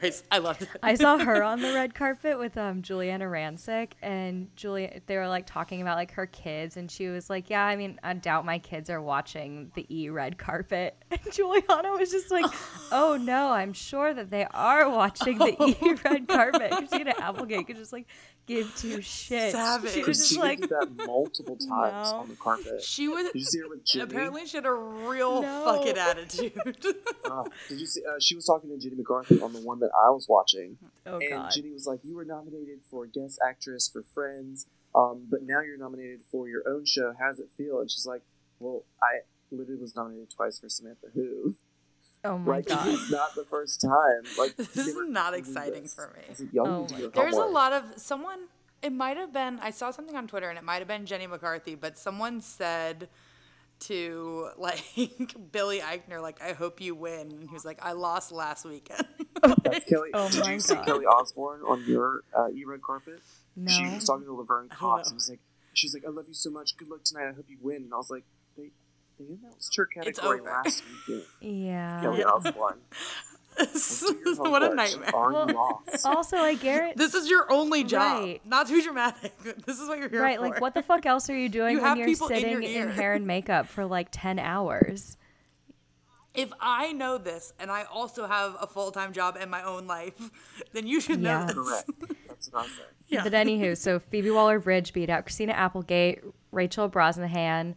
Bryce, I love it. I saw her on the <laughs> red carpet with um Giuliana Rancic and Julia they were like talking about like her kids and she was like, Yeah, I mean, I doubt my kids are watching the E red carpet. <laughs> And Giuliana was just like, <laughs> Oh no, I'm sure that they are watching the E red carpet. Christina Applegate could just like give two shits. Savage. She was just Christina like did that multiple times No. on the carpet. She was Did you see her with Jimmy? apparently she had a real No. fucking attitude. Uh, did you see? Uh, she was talking to Jenny McCarthy on the one that I was watching, Oh and god. Jenny was like, "You were nominated for guest actress for Friends, um, but now you're nominated for your own show. How does it feel?" And she's like, "Well, I literally was nominated twice for Samantha Who. Oh my like, god. it's not the first time. Like, <laughs> This is not exciting this. for me. I like, Oh need to my do your There's a lot of someone. It might have been. I saw something on Twitter, and it might have been Jenny McCarthy, but someone said to like <laughs> Billy Eichner, like, "I hope you win." And he was like, "I lost last weekend." <laughs> That's Kelly. Oh did my you see God. Kelly Osbourne on your uh, E-Red carpet? She was talking to Laverne Cox know. and was like, she's like, I love you so much. Good luck tonight. I hope you win. And I was like, they, they announced her category last weekend. Yeah. Kelly <laughs> Osbourne. What a nightmare. Are Well, you lost? Also, I Garrett This is your only job. Right. Not too dramatic. <laughs> This is what you're here Right, for. like what the fuck else are you doing You when have you're people in sitting your in, <laughs> hair and makeup for like 10 hours? If I know this and I also have a full time job and my own life, <laughs> then you should know Yeah. this. Correct. That's what I said. Yeah. But anywho, so Phoebe Waller Bridge beat out Christina Applegate, Rachel Brosnahan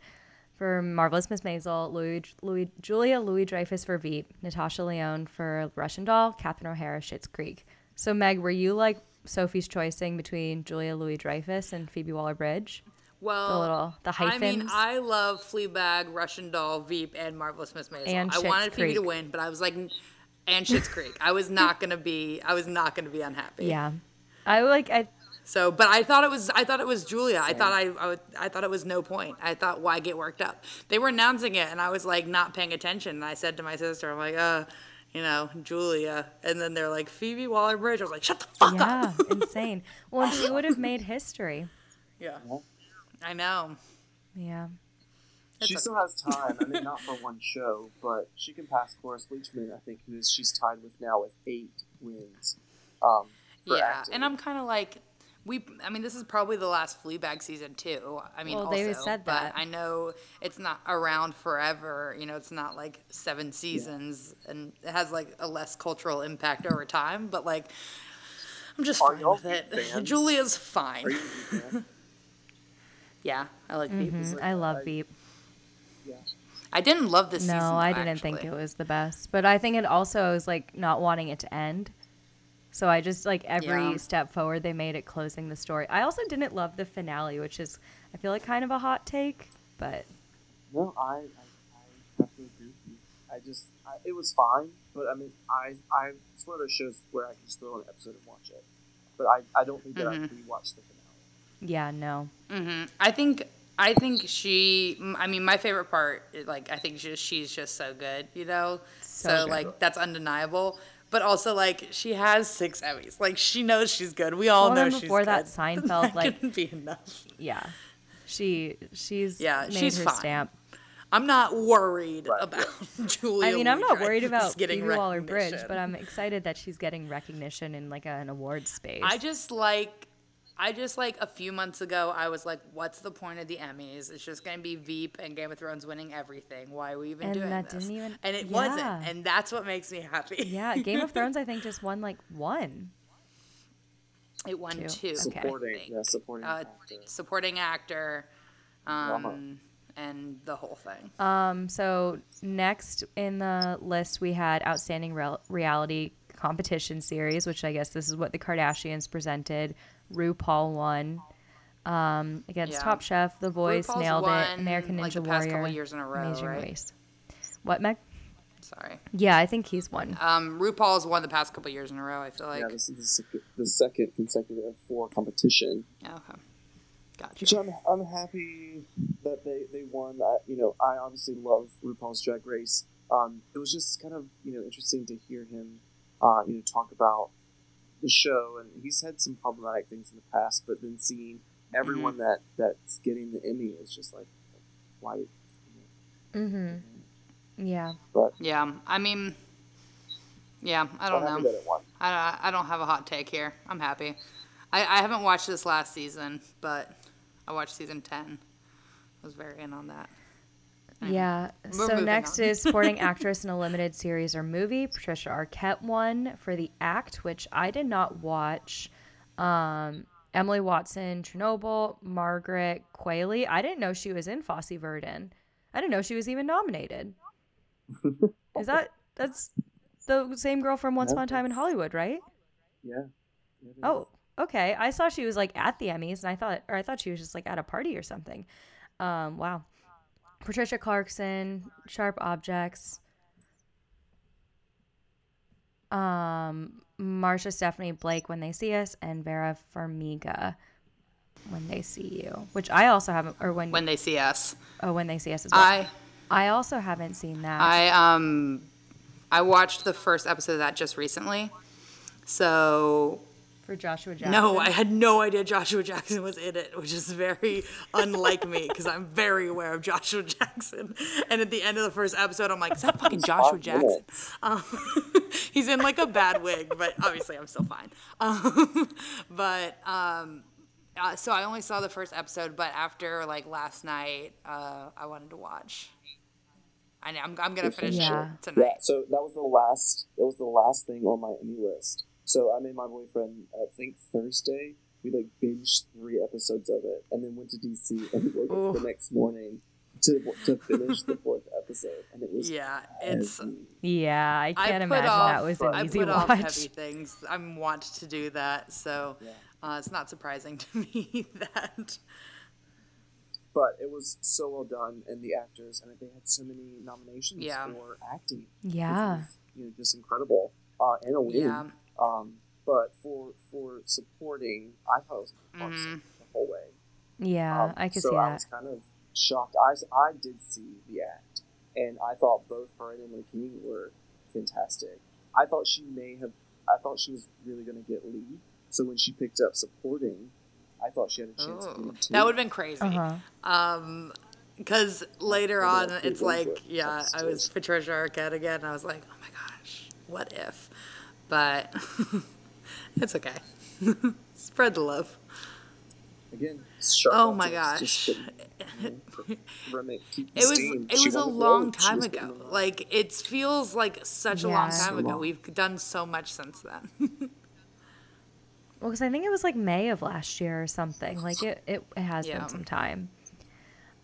for Marvelous Miss Maisel, Louis, Louis, Julia Louis-Dreyfus for Veep, Natasha Lyonne for Russian Doll, Catherine O'Hara, Schitt's Creek. So Meg, were you like Sophie's choicing between Julia Louis-Dreyfus and Phoebe Waller Bridge? Well, The little- the I mean. I love Fleabag, Russian Doll, Veep, and Marvelous Miss Maisel. And I Schitt's wanted Phoebe to win, but I was like, and Schitt's Creek. I was not gonna be. I was not gonna be unhappy. Yeah. I like I So, but I thought it was. I thought it was Julia. I thought I. I, would, I thought it was no point. I thought why get worked up? They were announcing it, and I was like not paying attention. And I said to my sister, I'm like, uh, you know, Julia. And then they're like Phoebe Waller Bridge. I was like, shut the fuck yeah, up. insane. Well, and she would have made history. <laughs> Yeah. I know. Yeah. she still has time. I mean, not for one show, but she can pass Cloris Leachman, I think, who is she's tied with now with eight wins. Um, for yeah, acting. and I'm kind of like, we. I mean, this is probably the last Fleabag season too. I mean, Well, also, they said that. but I know it's not around forever. You know, it's not like seven seasons, and it has like a less cultural impact over time. But like, I'm just Are fine with it. <laughs> Fans? Julia's fine. Are you a Veep fan? <laughs> yeah, I like Veep. Mhm, like I love I- Veep. Yeah. I didn't love this No, season. I though, didn't think it was the best. But I think it also was like not wanting it to end. So I just like every Yeah. step forward they made at closing the story. I also didn't love the finale, which is I feel like kind of a hot take, but No, I, I, I have to agree with you. I just, I, it was fine, but I mean, I, I, it's one of those shows where I can just throw on an episode and watch it. But I, I don't think that Mm-hmm. I'd rewatch the finale. yeah, no. hmm I think I think she. I mean, my favorite part, like, I think just she's just so good, you know. So So, good. like, that's undeniable. But also, like, she has six Emmys. Like, she knows she's good. We all Well, know then she's before that, good. Seinfeld, <laughs> that like- couldn't be enough. Yeah. She she's Yeah, made she's her fine. stamp. I'm not worried Right, about Julia. <laughs> I mean, I'm not worried about getting Phoebe Waller Bridge, but I'm excited that she's getting recognition in like a, an award space. I just like I just like a few months ago I was like, what's the point of the Emmys? It's just gonna be Veep and Game of Thrones winning everything. Why are we even And doing that this? didn't even- and it yeah. wasn't. And that's what makes me happy. yeah, Game of <laughs> Thrones I think just won like one. it won Two. two. Supporting, I think. yeah, supporting Uh, actor. supporting actor, um, Drama. and the whole thing. Um, so next in the list we had outstanding rel- reality competition series, which I guess this is what the Kardashians presented. RuPaul won um, against Yeah. Top Chef, The Voice, RuPaul's nailed won, it. American Ninja like, the past Warrior, couple years in a row, Amazing right? Race. What, Meg? Sorry. Yeah, I think he's won. Um, RuPaul's won the past couple years in a row. I feel like. yeah, this is the second, the second consecutive four competition. Okay. Gotcha. Which I'm, I'm happy that they, they won. I, you know, I obviously love RuPaul's Drag Race. Um, it was just kind of you know interesting to hear him, uh, you know, talk about the show, and he's had some problematic things in the past, but then seeing everyone that that's getting the Emmy is just like white. Mm-hmm. Yeah. But Yeah, I mean, yeah, I don't know. that it won. I, I don't have a hot take here. I'm happy. I, I haven't watched this last season, but I watched season 10. I was very in on that. Yeah. We're so next on. is supporting <laughs> actress in a limited series or movie. Patricia Arquette won for The Act, which I did not watch. Um, Emily Watson, Chernobyl, Margaret Qualley. I didn't know she was in Fosse Verdon. I didn't know she was even nominated. <laughs> is that that's the same girl from Once Upon a Time in Hollywood, right? Yeah. Yeah, it is. Oh, okay. I saw she was like at the Emmys, and I thought, or I thought she was just like at a party or something. Um, wow. Patricia Clarkson, Sharp Objects. Um, Marsha Stephanie Blake, When They See Us, and Vera Farmiga, When They See You. Which I also haven't, or when, When they see us. oh, When They See Us as well. I I also haven't seen that. I um I watched the first episode of that just recently. So for Joshua Jackson. no, I had no idea Joshua Jackson was in it, which is very <laughs> unlike me because I'm very aware of Joshua Jackson. And at the end of the first episode, I'm like, is that fucking Joshua Jackson? Um, <laughs> he's in like a bad wig, but obviously I'm still fine. Um, <laughs> but um, uh, so I only saw the first episode, but after like last night, uh, I wanted to watch. I I'm, I'm gonna finish Yeah. it Yeah, tonight. so that was the last. It was the last thing on my Emmy list. So I made my boyfriend. I think Thursday we like binged three episodes of it, and then went to DC and woke up the next morning to to finish the fourth episode, and it was Yeah, it's. heavy. Yeah, I I can't put imagine off, that was an I easy put off watch. heavy things. I'm want to do that, so Yeah. uh, it's not surprising <laughs> to me that. But it was so well done, and the actors, and they had so many nominations Yeah. for acting. which Yeah. was, you know, just incredible, uh, and a win. Yeah. Um, but for for supporting, I thought it was awesome Mhm. the whole way. Yeah, Um, I could see. so see I that. was kind of shocked. I, I did see the act, and I thought both her and Emily King were fantastic. I thought she may have. I thought she was really going to get lead. So when she picked up supporting, I thought she had a chance of Ooh, getting two. that would have been crazy. Uh-huh. Um, because later on, it's like, yeah, I was Patricia Arquette again. And I was like, oh my gosh, what if? But <laughs> it's okay. <laughs> Spread the love. again. Sharp Oh my gosh. couldn't, you know, remit- keep It was steam. it She was a long gold. Time ago. Like it feels like such a Yeah. long So time ago. long. We've done so much since then. <laughs> Well, because I think it was like May of last year or something. Like it, it, it has Yeah. been some time.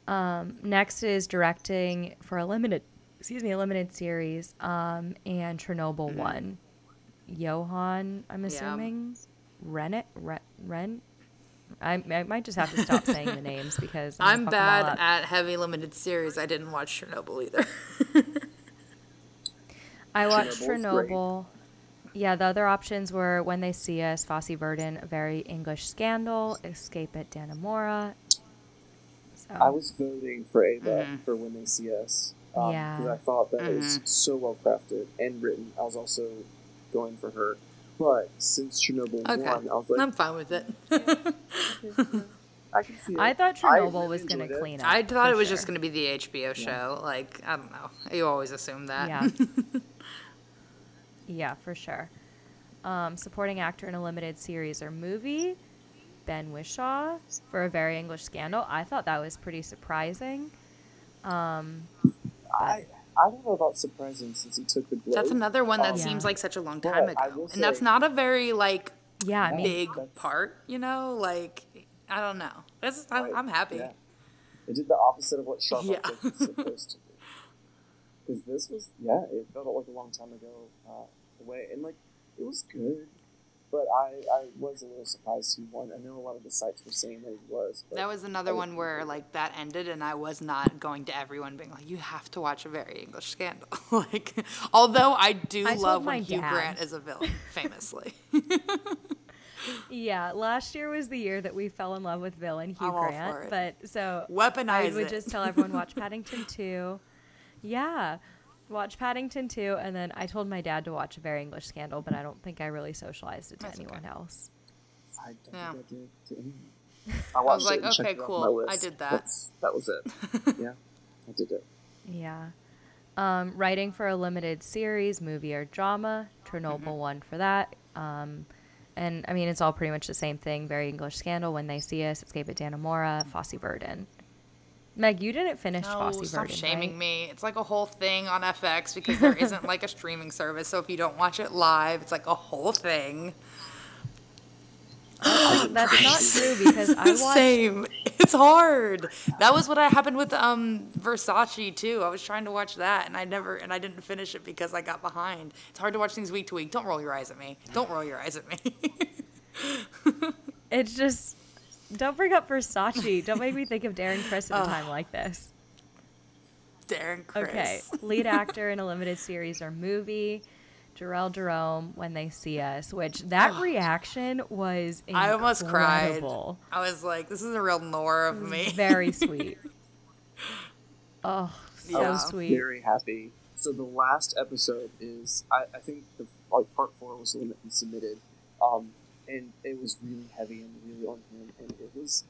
Um, next is directing for a limited, excuse me, a limited series. Um, and Chernobyl won. Johan, I'm Mm-hmm. Yeah. assuming, Rennet, Ren, Ren. I, I might just have to stop saying the names <laughs> because I'm, I'm gonna fuck 'em all bad at heavy limited series. I didn't watch Chernobyl either. <laughs> I watched Chernobyl's great. Chernobyl. Yeah, the other options were When They See Us, Fosse Verdon, A Very English Scandal, Escape at Dannemora. So, I was voting for Ava Mm-hmm. for when they see us. Um, Yeah. Because I thought that was Mm-hmm. so well crafted and written. I was also going for her. But since Chernobyl okay, won, I was like, I'm fine with it. <laughs> I can see it. I thought I Chernobyl really was going to clean up. I thought it was sure. just going to be the HBO show. Like I don't know. You always assume that. Yeah. <laughs> yeah, for sure. Um, supporting actor in a limited series or movie, Ben Whishaw for A Very English Scandal. I thought that was pretty surprising. Um, I, I don't know about surprising since he took the globe. That's another one that Um, seems like such a long time I ago, will and that's not a very like yeah, I mean, big part. You know, like I don't know. That's, I, Right, I'm happy. Yeah. It did the opposite of what Sharp Yeah. Was supposed to do. <laughs> Because this was, yeah, it felt like a long time ago uh, away. And, like, it was good. But I, I was a little surprised he won. I know a lot of the sites were saying that he was. But That was another one where like that ended, and I was not going to everyone being like, "You have to watch a very English scandal." <laughs> like, although I do I love my when Hugh dad. Grant is a villain, <laughs> famously. Yeah, last year was the year that we fell in love with villain Hugh I'm all for Grant. it. But so weaponize. I would it. just tell everyone watch <laughs> Paddington 2. Yeah. Watch Paddington 2 and then I told my dad to watch A Very English Scandal, but I don't think I really socialized it to That's anyone okay. else. I don't Yeah. think I did. to anyone. <laughs> I watched like, it okay, cool, I did that. That's, that was it. <laughs> yeah, I did it. Yeah. Um, writing for a limited series, movie, or drama. Chernobyl Mm-hmm. won for that. Um, and I mean, it's all pretty much the same thing. Very English Scandal, When They See Us, Escape at Dannemora, Fosse Verdon. Meg, you didn't finish No, Fosse stop Verdon, shaming right? me. It's like a whole thing on FX because there isn't like a streaming service. So if you don't watch it live, it's like a whole thing. <gasps> That's not <gasps> true because I <laughs> watched. Same. It's hard. That was what happened with um Versace too. I was trying to watch that and I never and I didn't finish it because I got behind. It's hard to watch things week to week. Don't roll your eyes at me. Don't roll your eyes at me. <laughs> It's just. Don't bring up Versace. Don't make me think of Darren Criss at a time like this. Darren Criss. Okay, lead actor in a limited series or movie, Jharrel Jerome, When They See Us, which that reaction was incredible. I almost cried. I was like, this is a real Nora of me. Very <laughs> sweet. Oh, so Yeah. sweet. very happy. So the last episode is, I, I think the like part four was lim- submitted, um, and it was really heavy and really on him, and it was,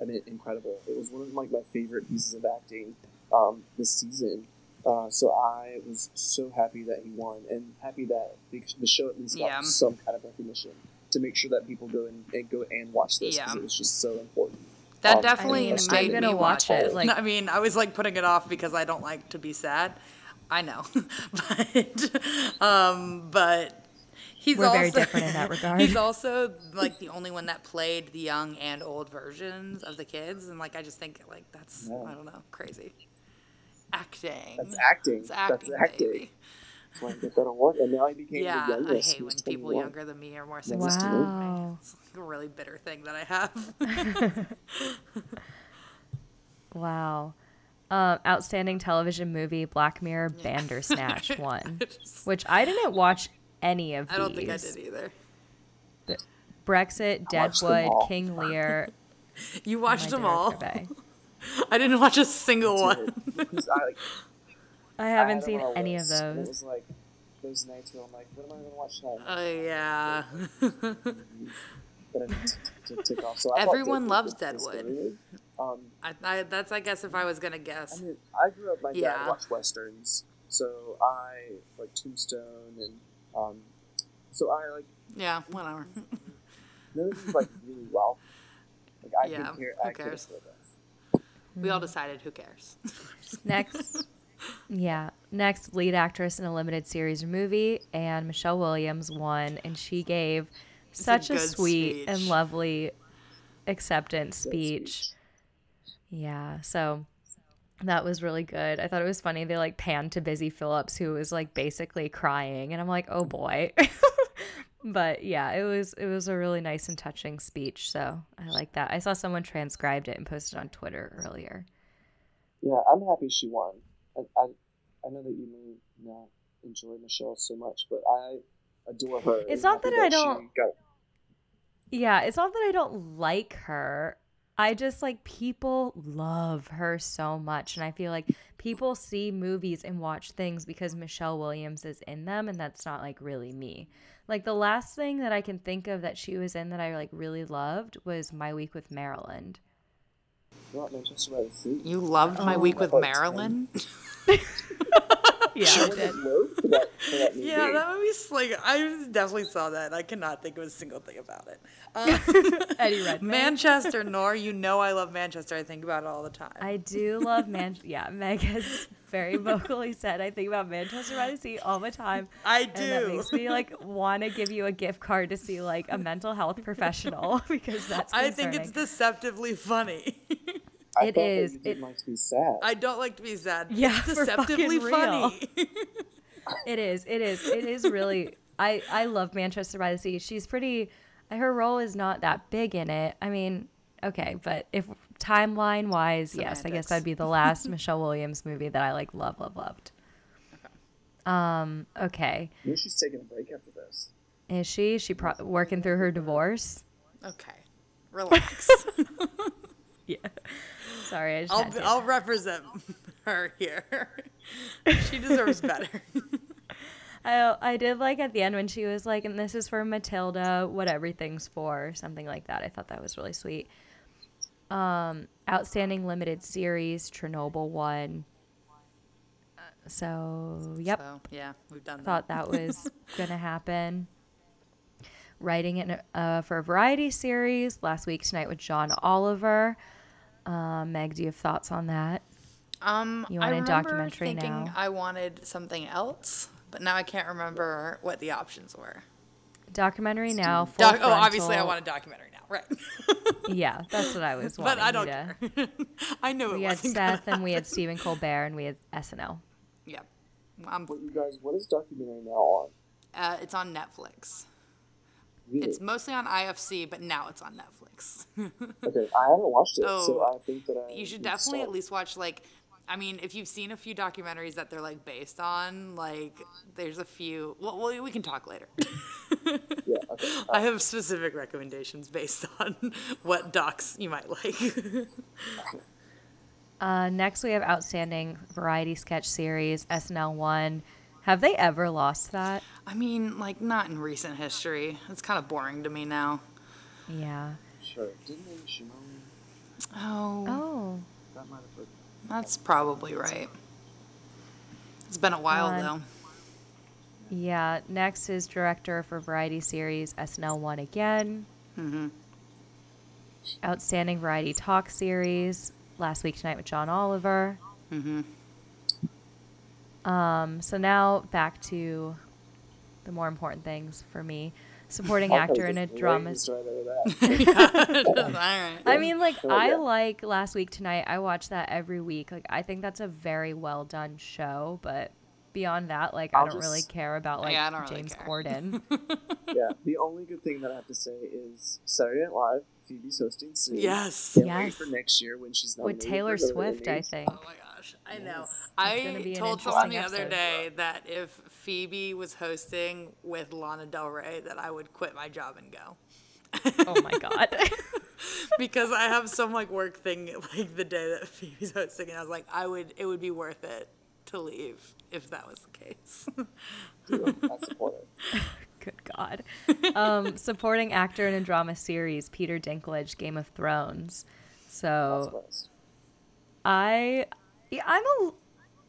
I mean, incredible. It was one of like my favorite pieces of acting um, this season. Uh, so I was so happy that he won, and happy that the, the show at least got Yeah. some kind of recognition to make sure that people go and, and go and watch this because Yeah. it was just so important. That Um, definitely I mean, I'm made gonna me watch watch it, it. like- <laughs> I mean, I was like putting it off because I don't like to be sad. I know, <laughs> but um, but he's We're also, very different in that <laughs> regard. He's also like the only one that played the young and old versions of the kids, and like I just think like that's Yeah. I don't know crazy acting. That's acting. It's acting, That's acting. baby. That's why he got that award, and now he became Yeah, the I hate when people 21. younger than me are more successful. Wow. It's like a really bitter thing that I have. <laughs> Wow. Um, outstanding television movie, Black Mirror Bandersnatch <laughs> won, Just- which I didn't watch any of I don't think I did either. Brexit, I watched them Deadwood. King Lear. <laughs> You watched them all. director. <laughs> I didn't watch a single one. I, like, I <laughs> I haven't had seen them on a any of list, and It those. was like those nights where I'm like, what am I going to watch tonight? Oh yeah. that I need to, to tick off. So Everyone loves was- was Deadwood. Um, I, I, that's I guess if I was gonna I guess. mean, I grew up. My Yeah. dad watched westerns, so I like Tombstone, and um, so I like Yeah, whatever. <laughs> no, this is like really well. Like I Yeah, could care. who I cares? care. We all decided who cares. <laughs> Next, yeah, next lead actress in a limited series or movie, and Michelle Williams won, and she gave a such a, good sweet and lovely acceptance Good speech. Yeah, so that was really good. I thought it was funny. They like panned to Busy Phillips, who was like basically crying, and I'm like, oh boy. <laughs> but yeah, it was it was a really nice and touching speech. So I like that. I saw someone transcribed it and posted on Twitter earlier. Yeah, I'm happy she won. I, I, I know that you may not enjoy Michelle so much, but I adore her. It's not happy that I don't- Got, Yeah, it's not that I don't like her. I just like people love her so much. And I feel like people see movies and watch things because Michelle Williams is in them. And that's not like really me. Like the last thing that I can think of that she was in that I like really loved was My Week with Marilyn. you know, Manchester by the Sea. You loved my Oh. week with Like, Marilyn. <laughs> <laughs> Yeah, I did. <laughs> for that, for that. Yeah, that movie. Like I definitely saw that. I cannot think of a single thing about it. Um, <laughs> Eddie Redmayne. Manchester, Nor, you know I love Manchester. I think about it all the time. I do love Man. Yeah, Meg has very vocally said I think about Manchester by the Sea all the time. I And that makes me like want to give you a gift card to see like a mental health professional because that's. I think it's deceptively funny. I It thought that is. It- like to be sad. I don't like to be sad. Yeah, it's deceptively real. funny. <laughs> <laughs> It is. It is. It is really. I I love Manchester by the Sea. She's pretty. Her role is not that big in it. I mean, okay, but if timeline wise, yes, I guess Semantics. that'd be the last Michelle Williams movie that I like love love loved. Um. Okay. Maybe she's taking a break after this. Is she? She pro- working through her divorce? Okay. Relax. <laughs> Yeah. Sorry, I just I'll to. I'll represent <laughs> her here. she deserves better. <laughs> I, I did like at the end when she was like, and this is for Matilda, what everything's for, something like that. I thought that was really sweet. Um, outstanding limited series, Chernobyl won. Uh, So, yep, So yeah, we've done that. thought that was <laughs> gonna happen. Writing it uh, for a variety series last week tonight with John Oliver. Uh, Meg, do you have thoughts on that? Um, You I want a documentary thinking now? I wanted something else, but now I can't remember what the options were. Documentary now. Full Doc- oh, obviously I frontal- want a documentary now, right? <laughs> Yeah, that's what I was wanting. <laughs> but I don't to- care. <laughs> I knew it We had wasn't. gonna Seth and we had happen. Stephen Colbert and we had SNL. Yeah, um, What you guys? What is documentary now on? uh, it's on Netflix. Really? It's mostly on IFC, but now it's on Netflix. <laughs> okay, I haven't watched it, so Oh, I think that I. you should definitely start. at least watch like I mean, if you've seen a few documentaries that they're like based on, like there's a few. Well, we we can talk later. Yeah. Okay. <laughs> I have specific recommendations based <laughs> on what docs you might like. Uh, next, we have Outstanding Variety Sketch Series, SNL 1. Have they ever lost that? I mean, like not in recent history. It's kind of boring to me now. Yeah. Sure. Didn't they Shimon? Oh, Oh. That might have been. that's probably right. It's been a while One. though. Yeah. Next is Director for Variety Series, SNL 1 again. Mm-hmm. Outstanding Variety Talk Series, Last Week Tonight with John Oliver. hmm Um, so now back to the more important things for me. Supporting <laughs> I'll actor in a drama. <laughs> right over that. I mean, like Oh, <laughs> I yeah. like Last Week Tonight. I watch that every week. Like I think that's a very well done show. But beyond that, like I I'll don't really care about like Yeah, I don't really James. Corden. yeah. The only good thing that I have to say is Saturday Night Live. Phoebe's hosting soon. Yes. Can't wait Yes. for next year when she's With Taylor Swift, I think. Oh my gosh, I know. gonna I be told someone the interesting other episode. day that if Phoebe was hosting with Lana Del Rey, that I would quit my job and go. oh my god. <laughs> <laughs> because I have some like work thing like the day that Phoebe's hosting, and I was like, I would, it would be worth it to leave if that was the case. Dude, I support it. Good God. Um, supporting actor in a drama series, Peter Dinklage, Game of Thrones. So. I, yeah, I'm a,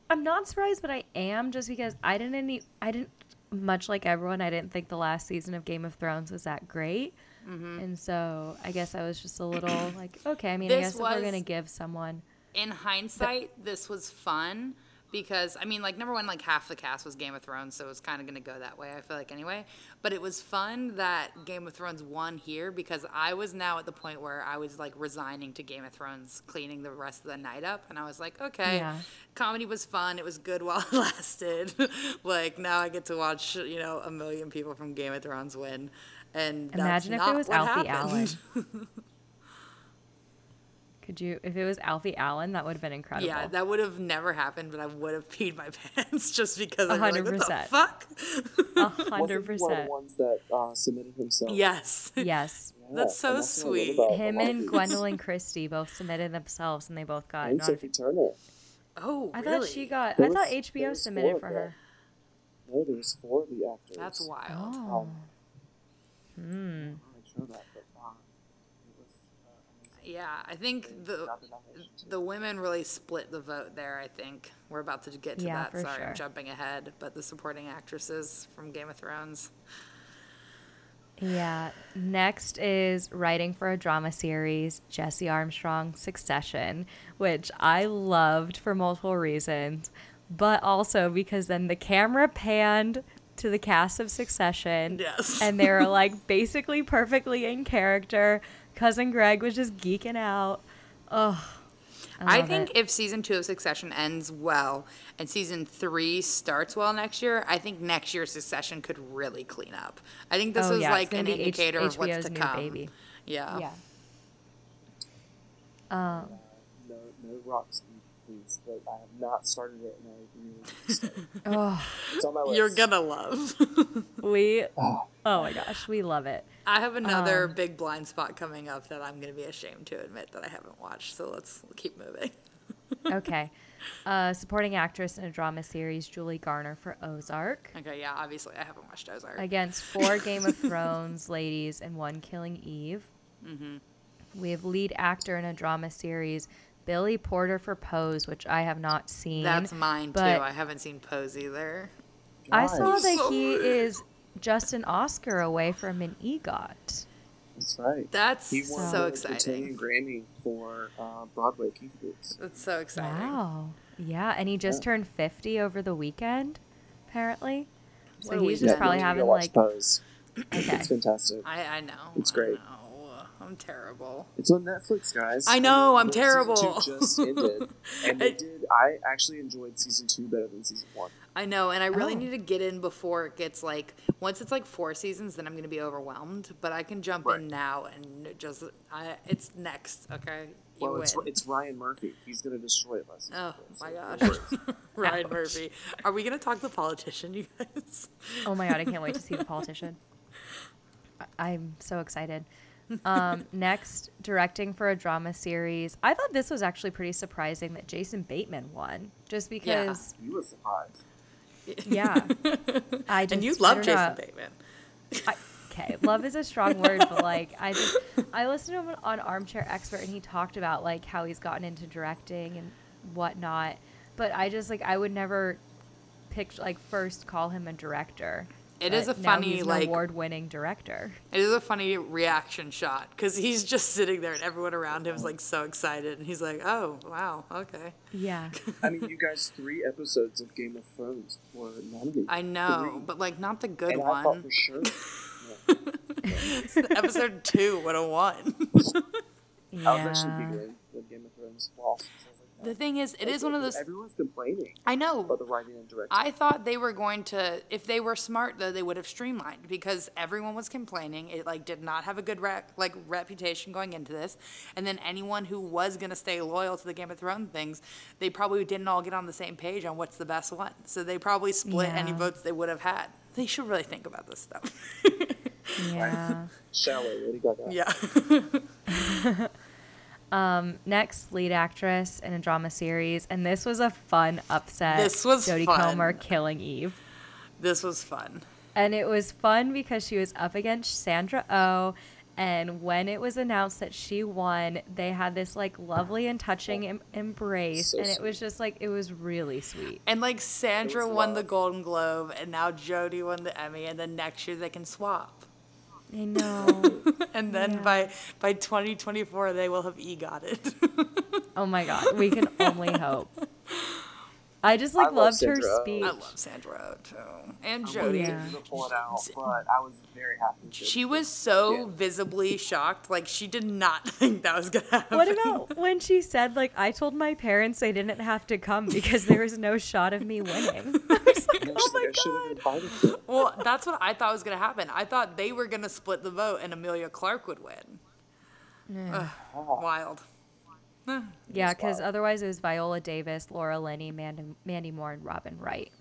I'm not surprised, but I am just because I didn't any, I didn't much like everyone. I didn't think the last season of Game of Thrones was that great, mm-hmm. and so I guess I was just a little like, okay. I mean, I This guess if we're was- gonna give someone, In hindsight, this was fun because I mean, like number one, like half the cast was Game of Thrones, so it was kind of going to go that way. I feel like anyway. But it was fun that Game of Thrones won here because I was now at the point where I was like resigning to Game of Thrones, cleaning the rest of the night up, and I was like, okay, Yeah. comedy was fun. It was good while it <laughs> lasted. <laughs> like now I get to watch you know a million people from Game of Thrones win. And that's Imagine if it was Alfie happened. Allen. <laughs> could you? If it was Alfie Allen, that would have been incredible. Yeah, that would have never happened, but I would have peed my <laughs> pants just because I was like, what the 100%. fuck? A <laughs> Wasn't hundred he one of the percent. ones that uh, submitted himself? yes. Yes. <laughs> Yeah, That's so and what I love sweet. Him a lot of and Gwendoline Christie both submitted themselves, and they both got. And non- Sophie Turner. Oh, I really? thought she got. There I thought was- there HBO submitted for her. No, there's four of the actors. That's wild. Oh. Um, Hmm. I'm not sure that, but uh, it was uh, amazing. Yeah, I think the the women really split the vote there. I think we're about to get to Yeah, that. Sorry, sure. I'm jumping ahead, but the supporting actresses from Game of Thrones. Yeah. Next is writing for a drama series, Jesse Armstrong Succession, which I loved for multiple reasons, but also because then the camera panned to the cast of Succession. Yes. And they were like basically perfectly in character. Cousin Greg was just geeking out. Oh, I, love think it. if season two of Succession ends well and season three starts well next year, I think next year's Succession could really clean up. I think this Oh, was yeah, like an be H- indicator of what's HBO's to new come. baby. Yeah. yeah. Um, No, no rock speed, please. But I have not started it, and I really need to start. oh, It's on my list. You're gonna love. <laughs> we. Oh, <sighs> Oh my gosh, we love it. I have another Um, big blind spot coming up that I'm gonna be ashamed to admit that I haven't watched. So let's keep moving. <laughs> Okay. Uh, supporting actress in a drama series, Julie Garner for Ozark. Okay, yeah, obviously I haven't watched Ozark. Against four <laughs> Game of Thrones ladies and one Killing Eve. Mm-hmm. We have lead actor in a drama series, Billy Porter for Pose, which I have not seen. That's mine too. but- I haven't seen Pose either. I saw that So he rude. is just an Oscar away from an EGOT. That's right. That's He won so the exciting. Italian Grammy for uh, Broadway Kinky Boots. That's so exciting. Wow. Yeah, and he just Yeah. turned 50 over the weekend, apparently. So What he's weekend. just probably you need to having like. Pose. Okay. It's fantastic. I, I know. It's I great. know. I'm terrible. It's on Netflix, guys. I know, I'm And season terrible. Two just ended, <laughs> and they I- did. I actually enjoyed season two better than season one. I know, and I really Oh. need to get in before it gets like once it's like four seasons, then I'm gonna be overwhelmed. But I can jump Right. in now and just I it's next. Okay, you Well, it's, it's Ryan Murphy. He's gonna destroy it by season Oh four, my so gosh. <laughs> Ryan Ouch. Murphy. Are we gonna talk to the politician, you guys? Oh my god, I can't wait to see the politician. <laughs> I'm so excited. Um, <laughs> next, directing for a drama series. I thought this was actually pretty surprising that Jason Bateman won, just because. Yeah. because. You were surprised. <laughs> Yeah, <laughs> I just and you love don't Jason know. Bateman. I, okay, love is a strong word, but like I just I listened to him on Armchair Expert and he talked about like how he's gotten into directing and whatnot. But I just like I would never pick like first call him a director. It is But a now funny, he's an like- award-winning director. It is a funny reaction shot because he's just sitting there and everyone around him is like so excited and he's like, "Oh wow, okay." Yeah, I mean, you guys, three episodes of Game of Thrones were nominated. I know, Three. but like not the good and I thought one. for sure. <laughs> Episode two would have won. I was actually yeah. giggling with Game of Thrones. Well, so I was like, The thing is, it is one of those. Everyone's complaining I know. about the writing and directing. I thought they were going to, if they were smart though, they would have streamlined because everyone was complaining. It like did not have a good rec- like reputation going into this, and then anyone who was gonna stay loyal to the Game of Thrones things, they probably didn't all get on the same page on what's the best one. So they probably split any votes they would have had. They should really think about this stuff. Yeah. Shallow, Lady Gaga. yeah. <laughs> Um, next, lead actress in a drama series, and this was a fun upset. This was Jodie fun. Comer killing Eve. this was fun. And it was fun because she was up against Sandra Oh. And when it was announced that she won, they had this like lovely and touching em- embrace. So and it was just like, it was really sweet. And like Sandra was won the. Golden Globe, and now Jodie won the Emmy, and then next year they can swap. I know. <laughs> and then Yeah. by by 2024 they will have egot it. <laughs> oh my God. We can only hope. I just like love loved her Sandra Oh. speech. I love Sandra too, and I Jodie. wasn't Yeah. able to pull it out, but I was very happy. to- She was so Yeah. visibly shocked, like she did not <laughs> think that was gonna happen. What about when she said, like, I told my parents they didn't have to come because there was no shot of me winning? I was like, And oh my like, I should have God. Well, that's what I thought was gonna happen. I thought they were gonna split the vote and Emilia Clarke would win. Yeah. Oh, Wild. Yeah, because otherwise it was Viola Davis, Laura Linney, Mandy, Mandy Moore, and Robin Wright.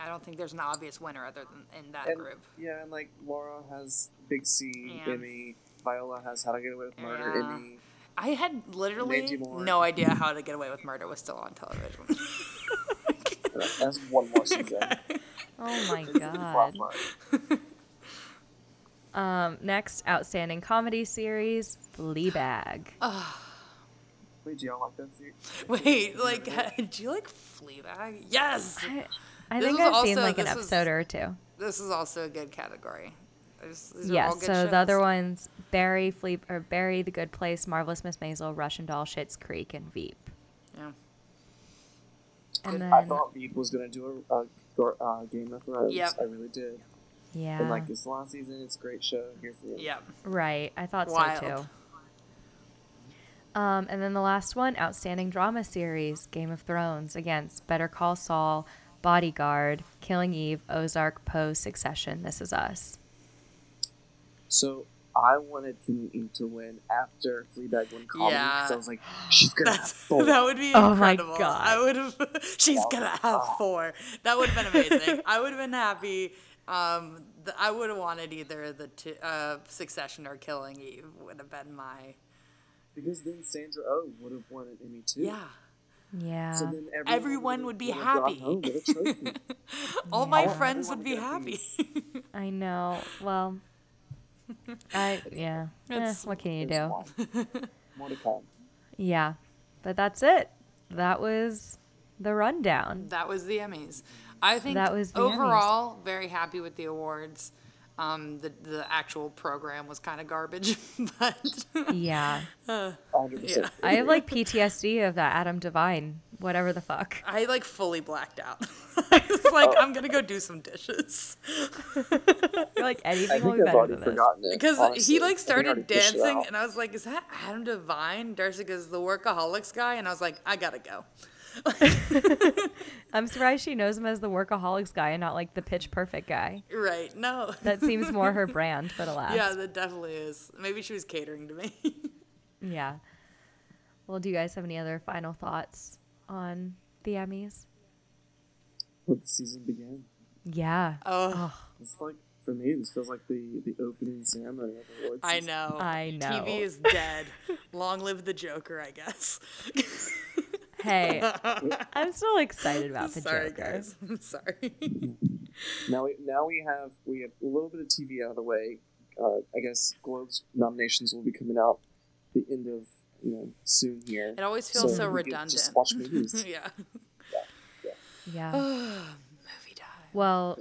I don't think there's an obvious winner other than in that and, group. Yeah, and like Laura has Big C, Yeah. Emmy. Viola has How to Get Away with Murder, Yeah. Emmy. I had literally no idea how to get away with murder was still on television. <laughs> That's one more season. <laughs> Oh my god. <laughs> Um, next, outstanding comedy series, Fleabag. Wait, do y'all like that series? Wait, like, <laughs> do you like Fleabag? Yes. I, I think was I've seen like an this was- episode or two. This is also a good category. There's- these are Yeah, all good so the other ones, Barry, Flea, or Barry, The Good Place, Marvelous Miss Maisel, Russian Doll, Schitt's Creek, and Veep. Yeah. And I thought Veep was gonna do a, a, Gar- uh, Game of Thrones. Yep. I really did. yeah, And like this last season, it's a great show. Here's the Yeah. right. I thought Wild. so too. Um, and then the last one, outstanding drama series, Game of Thrones against Better Call Saul, Bodyguard, Killing Eve, Ozark, Pose, Succession. This is us. So I wanted Killing Eve to win after Fleabag won comedy Yeah. because I was like, she's gonna have four. that would be Oh my. God. I would have. <laughs> She's That gonna have oh. four. That would have been amazing. I would have been happy. Um, th- I would have wanted either the two, uh, Succession or Killing Eve. Would have been my because then Sandra Oh would have won an Emmy too. yeah. Yeah. So then everyone, Everyone would've- would be would've happy. home with a trophy. <laughs> All my friends would be happy. I know. Well, <laughs> I, yeah. Eh, what can you do? more. <laughs> More to come. Yeah. But that's it. That was the rundown. that was the Emmys. I think that was the Emmys. overall very happy with the awards. Um, the the actual program was kind of garbage, <laughs> but Yeah. 100%. Yeah. I have like PTSD of that Adam Devine, whatever the fuck. I like fully blacked out. <laughs> I was like, oh. I'm gonna go do some dishes. <laughs> You're like I anything will be better than this. it. Because honestly. he like I think I already started dancing, and I was like, "Is that Adam DeVine?" Darcy is "The workaholics guy," and I was like, "I gotta go." <laughs> I'm surprised she knows him as the workaholics guy and not like the pitch perfect guy. Right? No. That seems more her brand, but alas. yeah, that definitely is. Maybe she was catering to me. Yeah. Well, do you guys have any other final thoughts on the Emmys? Let the season began. Yeah. oh, It's like for me, this feels like the the opening ceremony of the awards. I season. know. I know. TV is dead. <laughs> Long live the Joker, I guess. <laughs> Hey, I'm still excited about the sorry, Joker. guys. <laughs> I'm sorry. Now we now we have we have a little bit of TV out of the way. Uh, I guess Globes nominations will be coming out the end of you know soon here. It always feels so, we can redundant. Just watch <laughs> movies. yeah. Yeah. <sighs> Movie time. Well,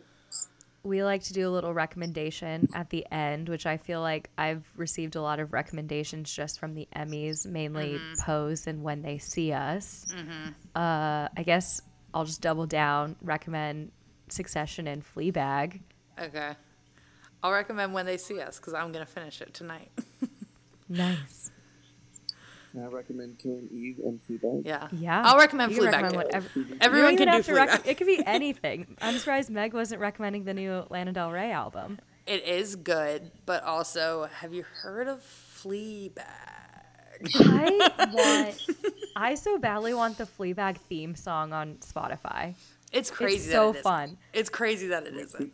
we like to do a little recommendation at the end, which I feel like I've received a lot of recommendations just from the Emmys, mainly Pose and When They See Us. Uh, I guess I'll just double down, recommend Succession and Fleabag. Okay. I'll recommend when they see us because I'm gonna finish it tonight. <laughs> Nice. And I recommend Killing Eve and Fleabag. yeah. Yeah. I'll recommend You Fleabag. recommend whatever- Everyone don't can even do to Fleabag. rec- it could be <laughs> anything. I'm surprised Meg wasn't recommending the new Lana Del Rey album. It is good, but also, have you heard of Fleabag? I <laughs> want. I so badly want the Fleabag theme song on Spotify. It's crazy. It's that so it isn't. fun. It's crazy that it Tweet isn't.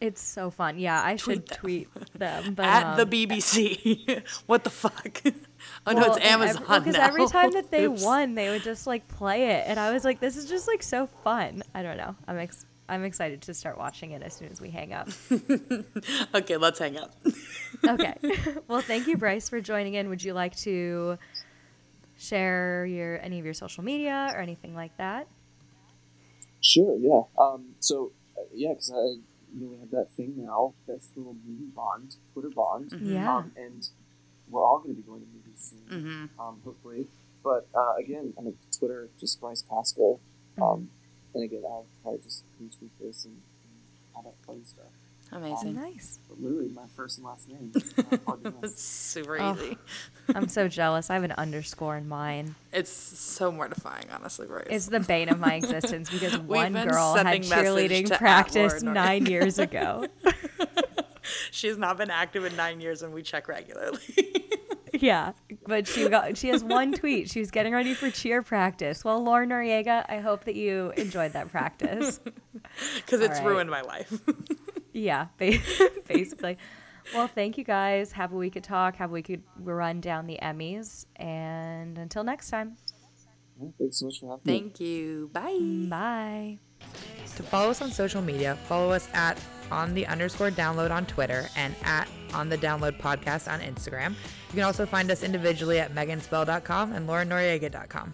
Them. Tweet them. It's so fun. Yeah, I should Tweet them. tweet them. <laughs> But, At um, the BBC. <laughs> what the fuck? <laughs> oh no, it's and Amazon every, Because every time that they Oops. won, they would just like play it, and I was like, "This is just like so fun." I don't know. I'm ex- I'm excited to start watching it as soon as we hang up. Okay, let's hang up. Okay. well, thank you, Bryce, for joining in. Would you like to share your any of your social media or anything like that? Sure. Yeah. Um. So uh, yeah, because I you know we have that thing now. That's the little movie bond, Twitter bond. Yeah. Um, and we're all going to be going to movies soon. hmm um, hopefully. But uh, again, on Twitter, just Bryce Pascal. Um, and again, I'll probably just retweet this and, and all that fun stuff. Amazing. Oh, nice. But literally, my first and last name. It's not hard to It's miss. super Oh. easy. I'm so jealous. I have an underscore in mine. It's so mortifying, honestly, Bryce. It's the bane of my <laughs> existence because one girl had sending message cheerleading practice Atward nine years <laughs> ago. <laughs> She's not been active in nine years, and we check regularly. yeah, but she got she has one tweet. She was getting ready for cheer practice. Well, Lauren Noriega, I hope that you enjoyed that practice. Because it's right. ruined my life. Yeah, <laughs> <laughs> basically. Well, thank you guys. Have a week at talk. Have a week at run down the Emmys, and until next time, Yeah, Thanks so much for having me. Thank you. Bye. bye. To follow us on social media, follow us at on the underscore download on Twitter and at on the download podcast on Instagram. You can also find us individually at meganspell.com and laurenoriega.com.